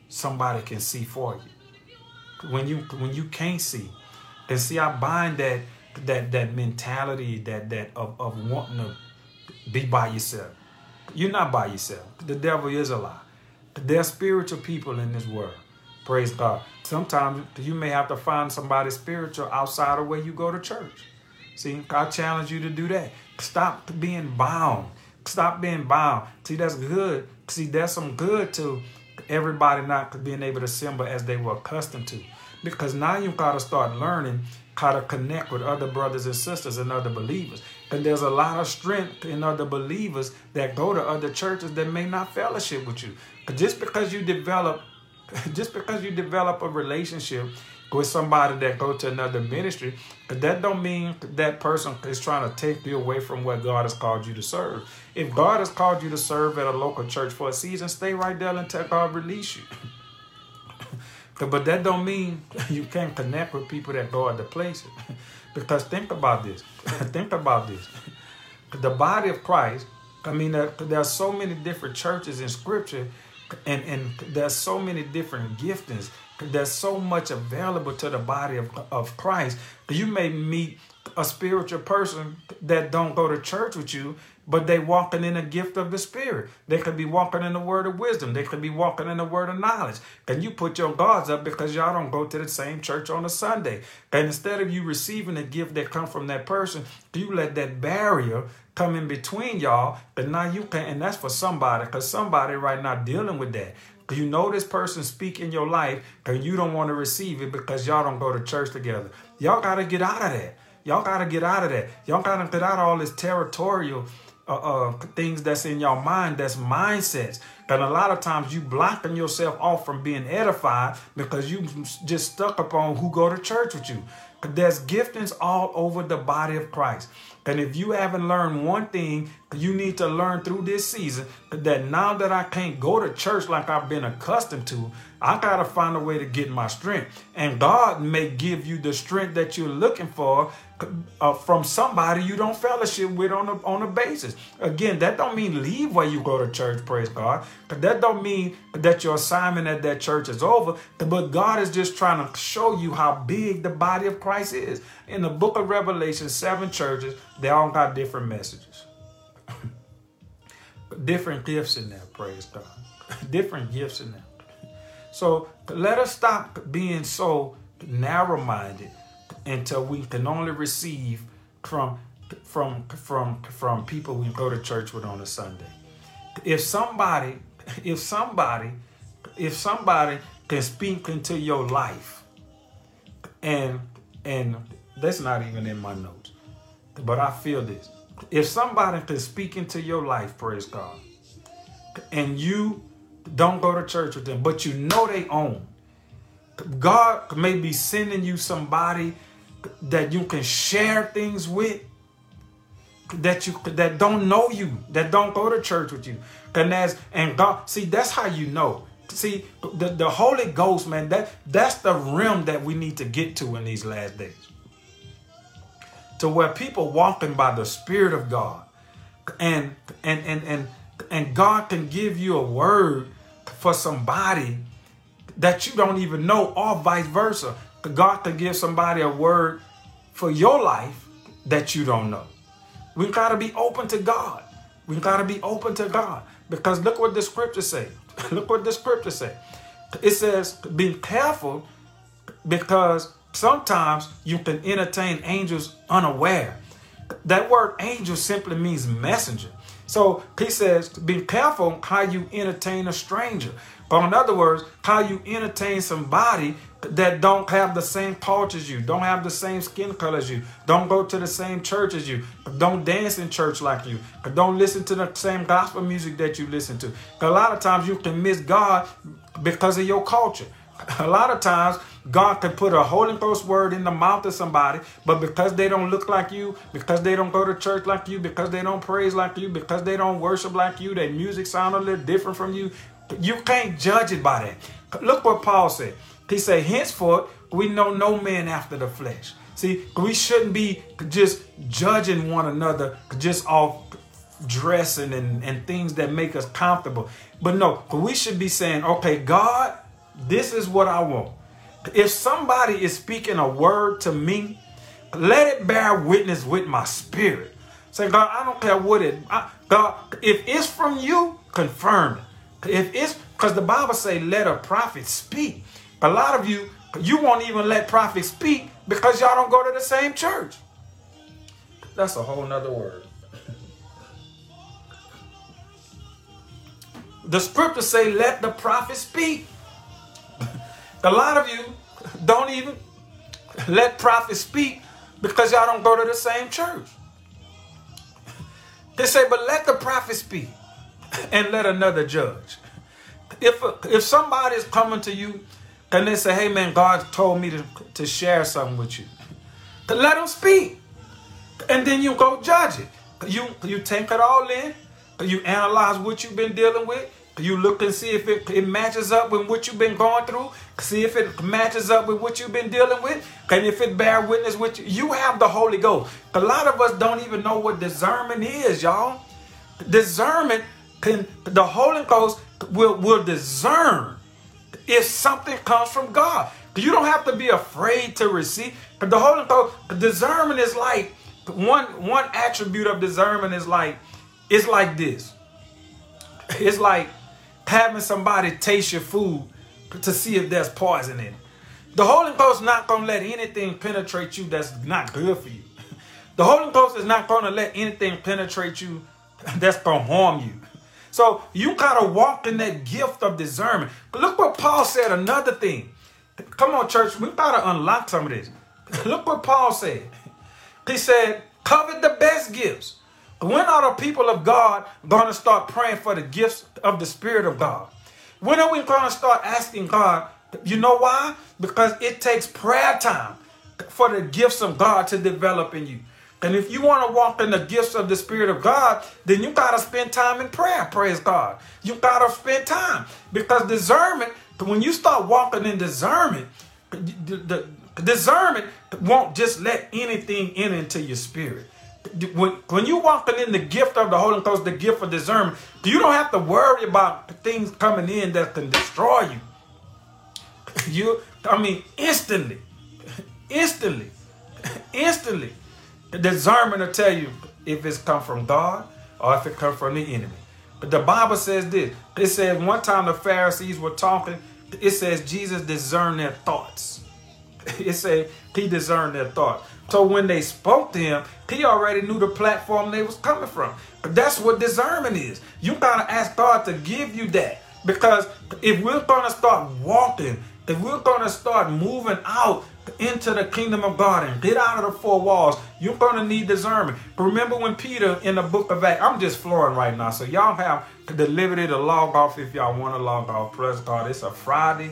somebody can see for you. When you when you can't see, and see I bind that that that mentality that that of, of wanting to be by yourself. You're not by yourself. The devil is a lie. There's spiritual people in this world. Praise God. Sometimes you may have to find somebody spiritual outside of where you go to church. See, I challenge you to do that. Stop being bound. Stop being bound. See, that's good. See, there's some good to everybody not being able to assemble as they were accustomed to. Because now you got to start learning how to connect with other brothers and sisters and other believers. And there's a lot of strength in other believers that go to other churches that may not fellowship with you. Just because you develop just because you develop a relationship with somebody that go to another ministry, but that don't mean that person is trying to take you away from what God has called you to serve. If God has called you to serve at a local church for a season, stay right there until God release you. but that don't mean you can't connect with people that go other places. because think about this. think about this. The body of Christ, I mean, there, are so many different churches in Scripture and and there's so many different giftings there's so much available to the body of, of christ. You may meet a spiritual person that don't go to church with you but they walking in a gift of the spirit. They could be walking in the word of wisdom. They could be walking in the word of knowledge. And you put your guards up because y'all don't go to the same church on a sunday? And instead of you receiving a gift that come from that person you let that barrier come in between y'all, but now you can, and that's for somebody, because somebody right now dealing with that. You know this person speak in your life, and you don't want to receive it because y'all don't go to church together. Y'all got to get out of that. Y'all got to get out of that. Y'all got to get out of all this territorial uh, uh, things that's in your mind, that's mindsets. And a lot of times you blocking yourself off from being edified because you just stuck upon who go to church with you. There's giftings all over the body of Christ. And if you haven't learned one thing, you need to learn through this season that now that I can't go to church like I've been accustomed to, I got to find a way to get my strength. And God may give you the strength that you're looking for uh, from somebody you don't fellowship with on a, on a basis. Again, that don't mean leave where you go to church, praise God. But that don't mean that your assignment at that church is over. But God is just trying to show you how big the body of Christ is. In the book of Revelation, seven churches, they all got different messages. different gifts in there, praise God. different gifts in there. So let us stop being so narrow minded until we can only receive from from from from people we go to church with on a Sunday. If somebody, if somebody, if somebody can speak into your life, and and that's not even in my notes, but I feel this. if somebody can speak into your life, praise God, and you don't go to church with them, but you know they own, God may be sending you somebody that you can share things with that you that don't know you, that don't go to church with you. And that's and God, see, that's how you know. See, the, the Holy Ghost, man, that that's the realm that we need to get to in these last days. To where people walking by the Spirit of God and and and and and God can give you a word for somebody that you don't even know, or vice versa. God can give somebody a word for your life that you don't know. We got to be open to God. We got to be open to God. Because look what the scripture say. look what the scripture say. It says, be careful because sometimes you can entertain angels unaware. That word angel simply means messenger. So he says, be careful how you entertain a stranger. Or in other words, how you entertain somebody that don't have the same culture as you, don't have the same skin color as you, don't go to the same church as you, don't dance in church like you, don't listen to the same gospel music that you listen to. A lot of times you can miss God because of your culture. A lot of times God can put a Holy Ghost word in the mouth of somebody, but because they don't look like you, because they don't go to church like you, because they don't praise like you, because they don't worship like you, their music sound a little different from you, you can't judge it by that. Look what Paul said. He said, henceforth, we know no man after the flesh. See, we shouldn't be just judging one another just off dressing and, and things that make us comfortable. But no, we should be saying, okay, God, this is what I want. If somebody is speaking a word to me, let it bear witness with my spirit. Say, God, I don't care what it, I, God, if it's from you, confirm it. If it's because the Bible say let a prophet speak. A lot of you, you won't even let prophets speak because y'all don't go to the same church. That's a whole nother word. The scriptures say let the prophet speak. A lot of you don't even let prophets speak because y'all don't go to the same church. They say, but let the prophet speak and let another judge. If if somebody is coming to you and they say, hey man, God told me to, to share something with you, to let them speak. And then you go judge it. You you take it all in. You analyze what you've been dealing with. You look and see if it, it matches up with what you've been going through. See if it matches up with what you've been dealing with. And if it bear witness with you, you have the Holy Ghost. A lot of us don't even know what discernment is, y'all. Discernment can the Holy Ghost will, will discern if something comes from God. You don't have to be afraid to receive. But the Holy Ghost, discernment is like one one attribute of discernment is like it's like this. It's like having somebody taste your food to see if there's poison in it. The Holy Ghost not gonna let anything penetrate you that's not good for you. The Holy Ghost is not gonna let anything penetrate you that's gonna harm you. So you gotta walk in that gift of discernment. Look what Paul said. Another thing. Come on, church. We gotta unlock some of this. look what Paul said. He said, "Covet the best gifts." When are the people of God gonna start praying for the gifts of the Spirit of God? When are we gonna start asking God? You know why? Because it takes prayer time for the gifts of God to develop in you. And if you want to walk in the gifts of the Spirit of God, then you got to spend time in prayer. Praise God. You got to spend time because discernment, when you start walking in discernment, the, the discernment won't just let anything in into your spirit. When, when you walking in the gift of the Holy Ghost, the gift of discernment, you don't have to worry about things coming in that can destroy you. You, I mean, instantly, instantly, instantly. Discernment will tell you if it's come from God or if it come from the enemy. But the Bible says this. It says one time the Pharisees were talking. It says Jesus discerned their thoughts. It said he discerned their thoughts. So when they spoke to him, he already knew the platform they was coming from. That's what discernment is. You gotta ask God to give you that. Because if we're gonna start walking if we're to start moving out into the kingdom of God and get out of the four walls, you're to need discernment. Remember when Peter in the book of Acts, I'm just flooring right now, so y'all have the liberty to log off if y'all want to log off. Praise God. It's a Friday,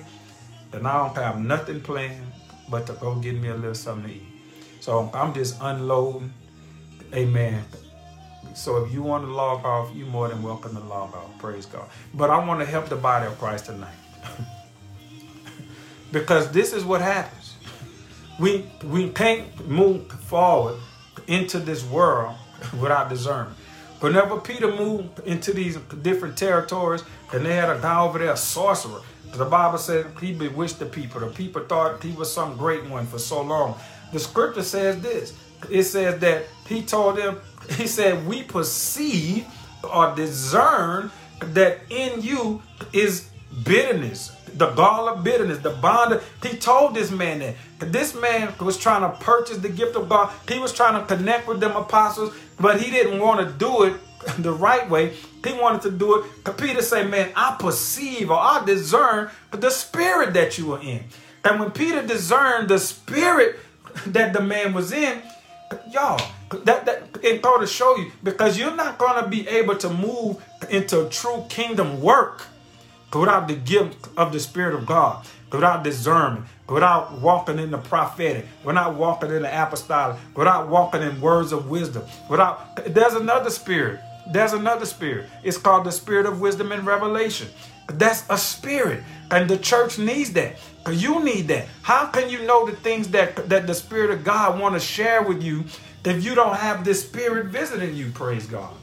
and I don't have nothing planned but to go get me a little something to eat. So I'm just unloading. Amen. So if you want to log off, you're more than welcome to log off. Praise God. But I want to help the body of Christ tonight. because this is what happens. We we can't move forward into this world without discernment. Whenever Peter moved into these different territories, and they had a guy over there, a sorcerer. The Bible said he bewitched the people. The people thought he was some great one for so long. The scripture says this. It says that he told them, he said, we perceive or discern that in you is bitterness, the gall of bitterness, the bond. Of, he told this man that this man was trying to purchase the gift of God. He was trying to connect with them apostles, but he didn't want to do it the right way. He wanted to do it. Peter said, Man, I perceive or I discern the spirit that you are in. And when Peter discerned the spirit that the man was in, y'all, that, that it go to show you because you're not to be able to move into true kingdom work without the gift of the Spirit of God, without discernment, without walking in the prophetic, without walking in the apostolic, without walking in words of wisdom, without there's another spirit. There's another spirit. It's called the spirit of wisdom and revelation. That's a spirit. And the church needs that. You need that. How can you know the things that, that the Spirit of God want to share with you if you don't have this spirit visiting you? Praise God.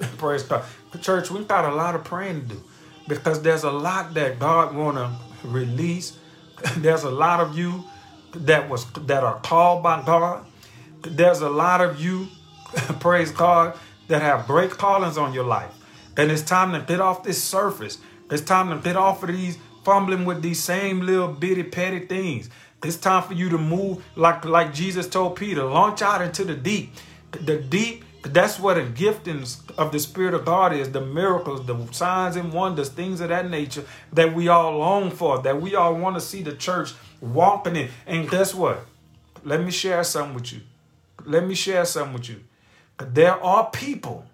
Praise God. The church, we've got a lot of praying to do because there's a lot that God want to release. There's a lot of you that was that are called by God. There's a lot of you, praise God, that have great callings on your life. And it's time to get off this surface. It's time to get off of these fumbling with these same little bitty petty things. It's time for you to move like like Jesus told Peter, launch out into the deep. The deep that's what a gifting of the Spirit of God is the miracles, the signs and wonders, things of that nature that we all long for, that we all want to see the church walking in. And guess what? Let me share something with you. Let me share something with you. There are people,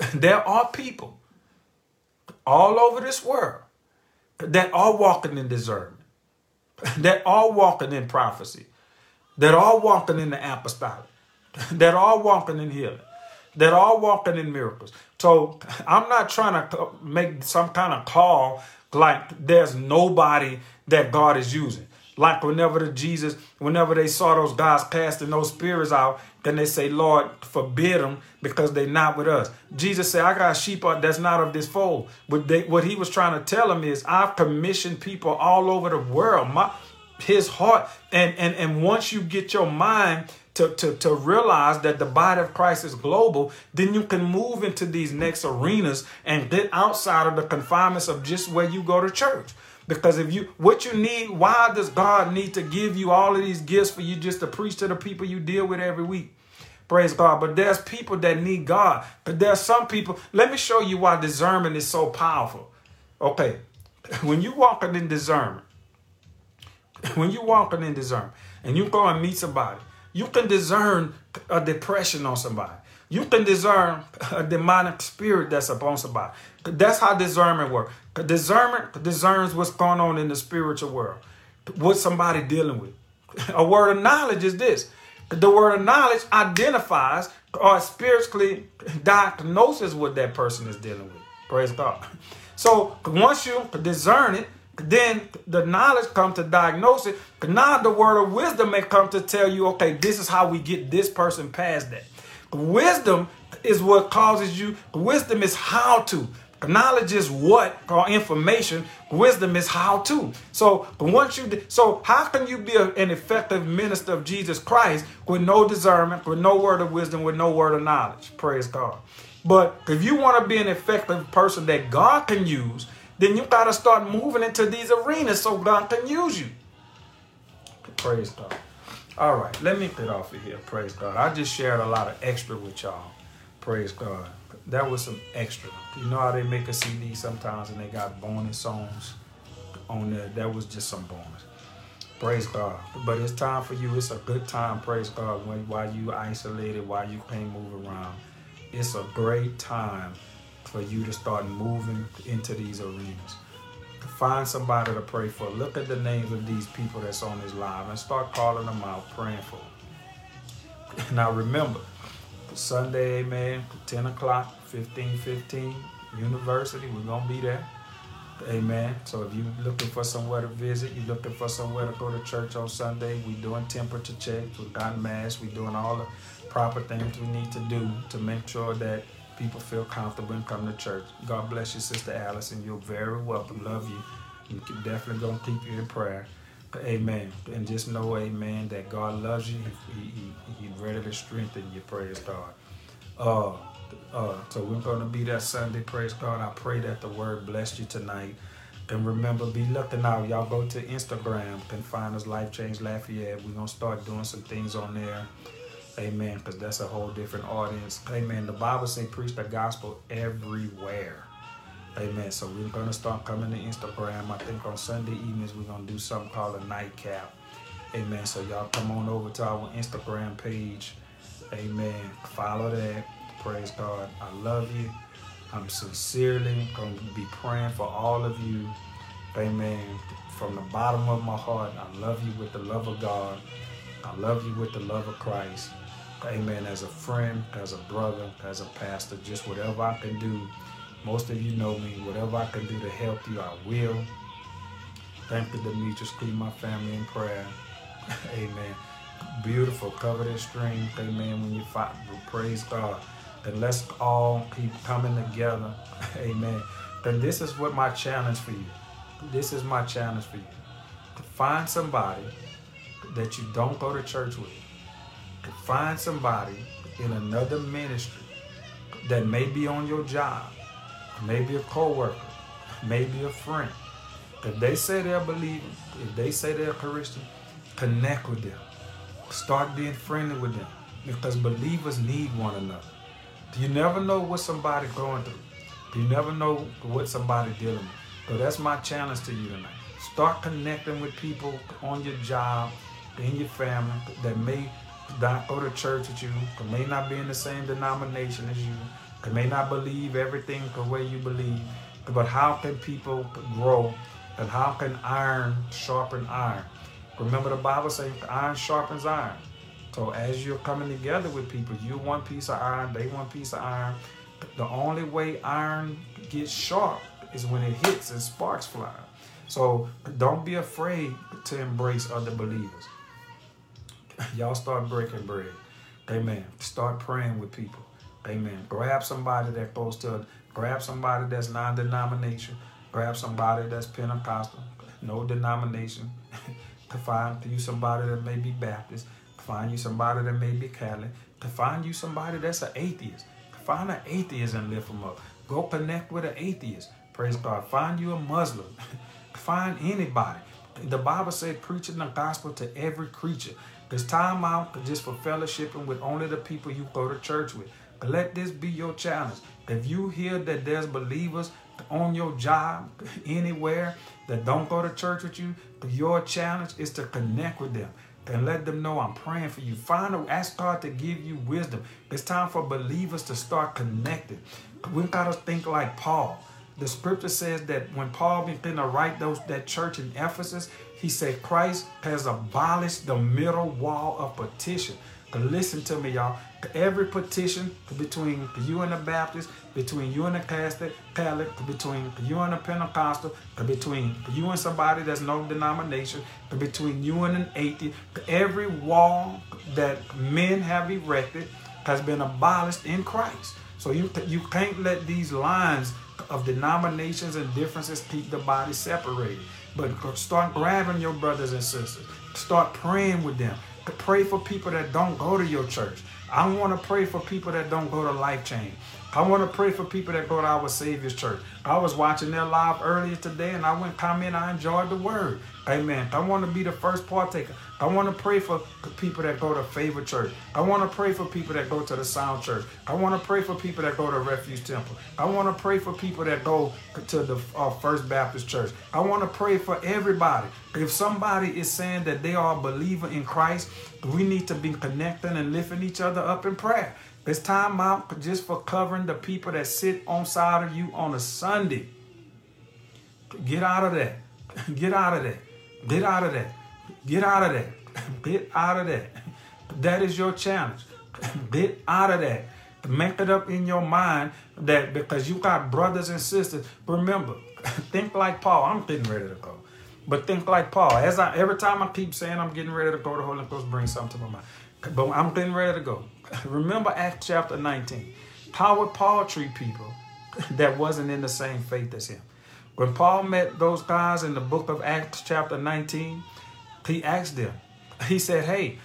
there are people all over this world that are walking in discernment, that are walking in prophecy, that are walking in the apostolic that are walking in healing, that are walking in miracles. So I'm not trying to make some kind of call like there's nobody that God is using. Like whenever the Jesus, whenever they saw those guys casting those spirits out, then they say, Lord, forbid them because they're not with us. Jesus said, I got sheep that's not of this fold. But they, what he was trying to tell them is, I've commissioned people all over the world. My, his heart, and, and, and once you get your mind to, to, to realize that the body of Christ is global, then you can move into these next arenas and get outside of the confinements of just where you go to church. Because if you what you need, why does God need to give you all of these gifts for you just to preach to the people you deal with every week? Praise God. But there's people that need God. But there's some people. Let me show you why discernment is so powerful. Okay. When you walking in discernment, when you walking in discernment and you go and meet somebody you can discern a depression on somebody. You can discern a demonic spirit that's upon somebody. That's how discernment works. Discernment discerns what's going on in the spiritual world, what somebody dealing with. A word of knowledge is this. The word of knowledge identifies or spiritually diagnoses what that person is dealing with. Praise God. So once you discern it, then the knowledge comes to diagnose it. Now the word of wisdom may come to tell you, okay, this is how we get this person past that. Wisdom is what causes you. Wisdom is how to. Knowledge is what or information. Wisdom is how to. So once you, so how can you be a, an effective minister of Jesus Christ with no discernment, with no word of wisdom, with no word of knowledge? Praise God. But if you want to be an effective person that God can use, then you got to start moving into these arenas so God can use you. Praise God. All right, let me get off of here. Praise God. I just shared a lot of extra with y'all. Praise God. That was some extra. You know how they make a CD sometimes and they got bonus songs on there. That was just some bonus. Praise God. But it's time for you. It's a good time, praise God, when while you isolated, while you can't move around. It's a great time for you to start moving into these arenas. Find somebody to pray for. Look at the names of these people that's on this live and start calling them out, praying for them. Now remember, Sunday, amen, 10 o'clock, 1515, University, we're going to be there. Amen. So if you're looking for somewhere to visit, you're looking for somewhere to go to church on Sunday, we're doing temperature checks, we've got mass, we're doing all the proper things we need to do to make sure that people feel comfortable and come to church. God bless you, Sister Allison. You're very welcome. Love you. You can definitely gonna keep you in prayer. Amen. And just know, amen, that God loves you. He, he, ready to strengthen you. Praise God. Uh, uh, so we're going to be that Sunday. Praise God. I pray that the word blessed you tonight. And remember, be looking out. Y'all go to Instagram, can find us Life Change Lafayette. We're going to start doing some things on there. Amen. Because that's a whole different audience. Amen. The Bible says preach the gospel everywhere. Amen. So we're going to start coming to Instagram. I think on Sunday evenings, we're going to do something called a nightcap. Amen. So y'all come on over to our Instagram page. Amen. Follow that. Praise God. I love you. I'm sincerely going to be praying for all of you. Amen. From the bottom of my heart, I love you with the love of God. I love you with the love of Christ. Amen. As a friend, as a brother, as a pastor, just whatever I can do. Most of you know me. Whatever I can do to help you, I will. Thank you, Demetrius. Keep my family in prayer. Amen. Beautiful. Cover this stream. Amen. When you fight, praise God and let's all keep coming together. Amen. And this is what my challenge for you. This is my challenge for you. To find somebody that you don't go to church with. To find somebody in another ministry that may be on your job, maybe a co-worker, maybe a friend. If they say they're believing, if they say they're Christian, connect with them. Start being friendly with them because believers need one another. You never know what somebody's going through. You never know what somebody dealing with. So that's my challenge to you tonight. Start connecting with people on your job, in your family that may go to church with you, that may not be in the same denomination as you, that may not believe everything the way you believe. But how can people grow and how can iron sharpen iron? Remember the Bible says iron sharpens iron. So as you're coming together with people, you one piece of iron, they one piece of iron. The only way iron gets sharp is when it hits and sparks fly. So don't be afraid to embrace other believers. Y'all start breaking bread. Amen. Start praying with people. Amen. Grab somebody that goes to, grab somebody that's non-denomination. Grab somebody that's Pentecostal, no denomination. to find you somebody that may be Baptist Find you somebody that may be Catholic. To find you somebody that's an atheist. To Find an atheist and lift them up. Go connect with an atheist. Praise God. Find you a Muslim. Find anybody. The Bible said preaching the gospel to every creature. There's time out just for fellowshipping with only the people you go to church with. Let this be your challenge. If you hear that there's believers on your job, anywhere, that don't go to church with you, your challenge is to connect with them and let them know I'm praying for you. Find a, ask God to give you wisdom. It's time for believers to start connecting. We gotta think like Paul. The scripture says that when Paul began to write those that church in Ephesus, he said Christ has abolished the middle wall of petition. Listen to me, y'all. Every petition between you and the Baptist, between you and the Catholic, between you and the Pentecostal, between you and somebody that's no denomination, between you and an atheist, every wall that men have erected has been abolished in Christ. So you you can't let these lines of denominations and differences keep the body separated. But start grabbing your brothers and sisters. Start praying with them pray for people that don't go to your church. I want to pray for people that don't go to Life Change. I want to pray for people that go to our Savior's church. I was watching their live earlier today and I went comment, I enjoyed the word. Amen. I want to be the first partaker. I want to pray for people that go to Favor Church. I want to pray for people that go to the Sound Church. I want to pray for people that go to Refuge Temple. I want to pray for people that go to the uh, First Baptist Church. I want to pray for everybody. If somebody is saying that they are a believer in Christ, we need to be connecting and lifting each other up in prayer. It's time out just for covering the people that sit on side of you on a Sunday. Get out of that. Get out of that. Get out of that. Get out of that. Get out of that. That is your challenge. Get out of that. Make it up in your mind that because you got brothers and sisters, remember, think like Paul. I'm getting ready to go. But think like Paul. As I every time I keep saying I'm getting ready to go, to the Holy Ghost brings something to my mind. But I'm getting ready to go. Remember Acts chapter 19. How would Paul treat people that wasn't in the same faith as him? When Paul met those guys in the book of Acts, chapter 19, he asked them, he said, Hey,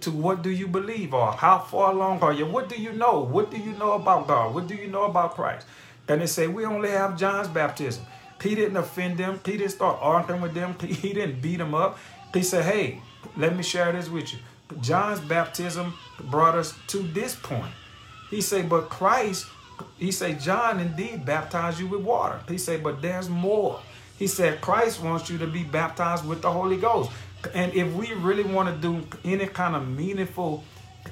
to what do you believe? Or how far along are you? What do you know? What do you know about God? What do you know about Christ? And they say, We only have John's baptism. He didn't offend them. He didn't start arguing with them. He didn't beat them up. He said, Hey, let me share this with you. John's baptism brought us to this point. He said, But Christ he said, John indeed baptized you with water. He said, but there's more. He said, Christ wants you to be baptized with the Holy Ghost. And if we really want to do any kind of meaningful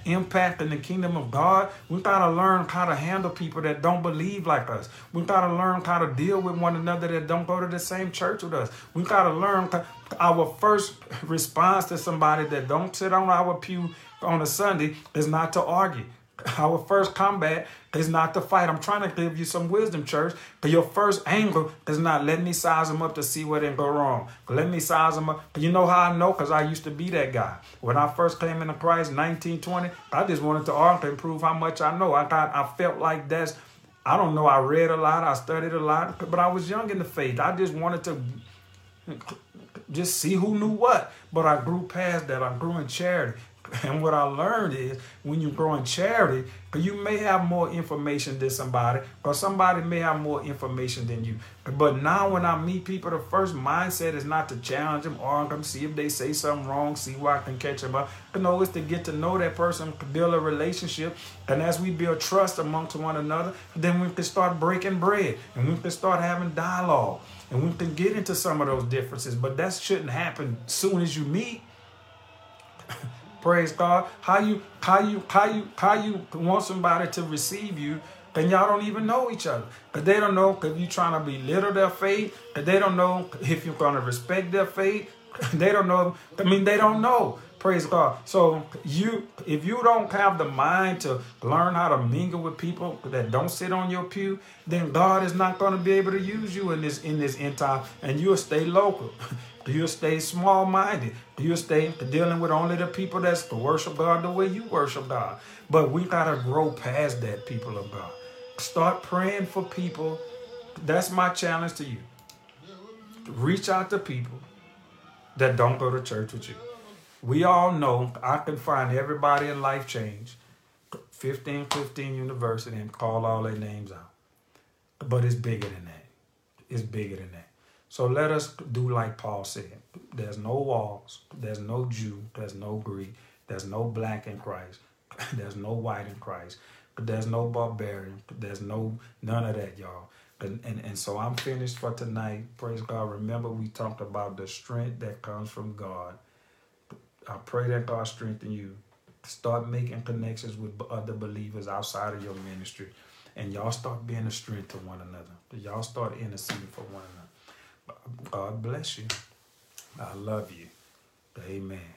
impact in the kingdom of God, we got to learn how to handle people that don't believe like us. We got to learn how to deal with one another that don't go to the same church with us. We got to learn our first response to somebody that don't sit on our pew on a Sunday is not to argue. Our first combat is not to fight. I'm trying to give you some wisdom, church. But your first angle is not let me size them up to see where didn't go wrong. Let me size them up. You know how I know? Because I used to be that guy. When I first came into Christ, 1920, I just wanted to argue and prove how much I know. I got, I felt like that's, I don't know, I read a lot, I studied a lot, but I was young in the faith. I just wanted to just see who knew what. But I grew past that. I grew in charity. And what I learned is when you grow in charity, you may have more information than somebody, or somebody may have more information than you. But now when I meet people, the first mindset is not to challenge them, argue them, see if they say something wrong, see where I can catch them up. You know, it's to get to know that person, build a relationship. And as we build trust amongst one another, then we can start breaking bread and we can start having dialogue. And we can get into some of those differences, but that shouldn't happen soon as you meet. Praise God. How you how you how you how you want somebody to receive you and y'all don't even know each other. Because they don't know if you're trying to belittle their faith. Because they don't know if you're going to respect their faith. they don't know. I mean, they don't know. Praise God. So you, if you don't have the mind to learn how to mingle with people that don't sit on your pew, then God is not going to be able to use you in this in this end time, and you'll stay local. You'll stay small-minded. Do You'll stay dealing with only the people that's to worship God the way you worship God. But we gotta grow past that, people of God. Start praying for people. That's my challenge to you. Reach out to people that don't go to church with you. We all know I can find everybody in Life Change, 1515 University, and call all their names out. But it's bigger than that. It's bigger than that. So let us do like Paul said. There's no walls. There's no Jew. There's no Greek. There's no black in Christ. There's no white in Christ. There's no barbarian. There's no none of that, y'all. And, and, and so I'm finished for tonight. Praise God. Remember, we talked about the strength that comes from God. I pray that God strengthen you. Start making connections with other believers outside of your ministry. And y'all start being a strength to one another. Y'all start interceding for one another. God bless you. I love you. Amen.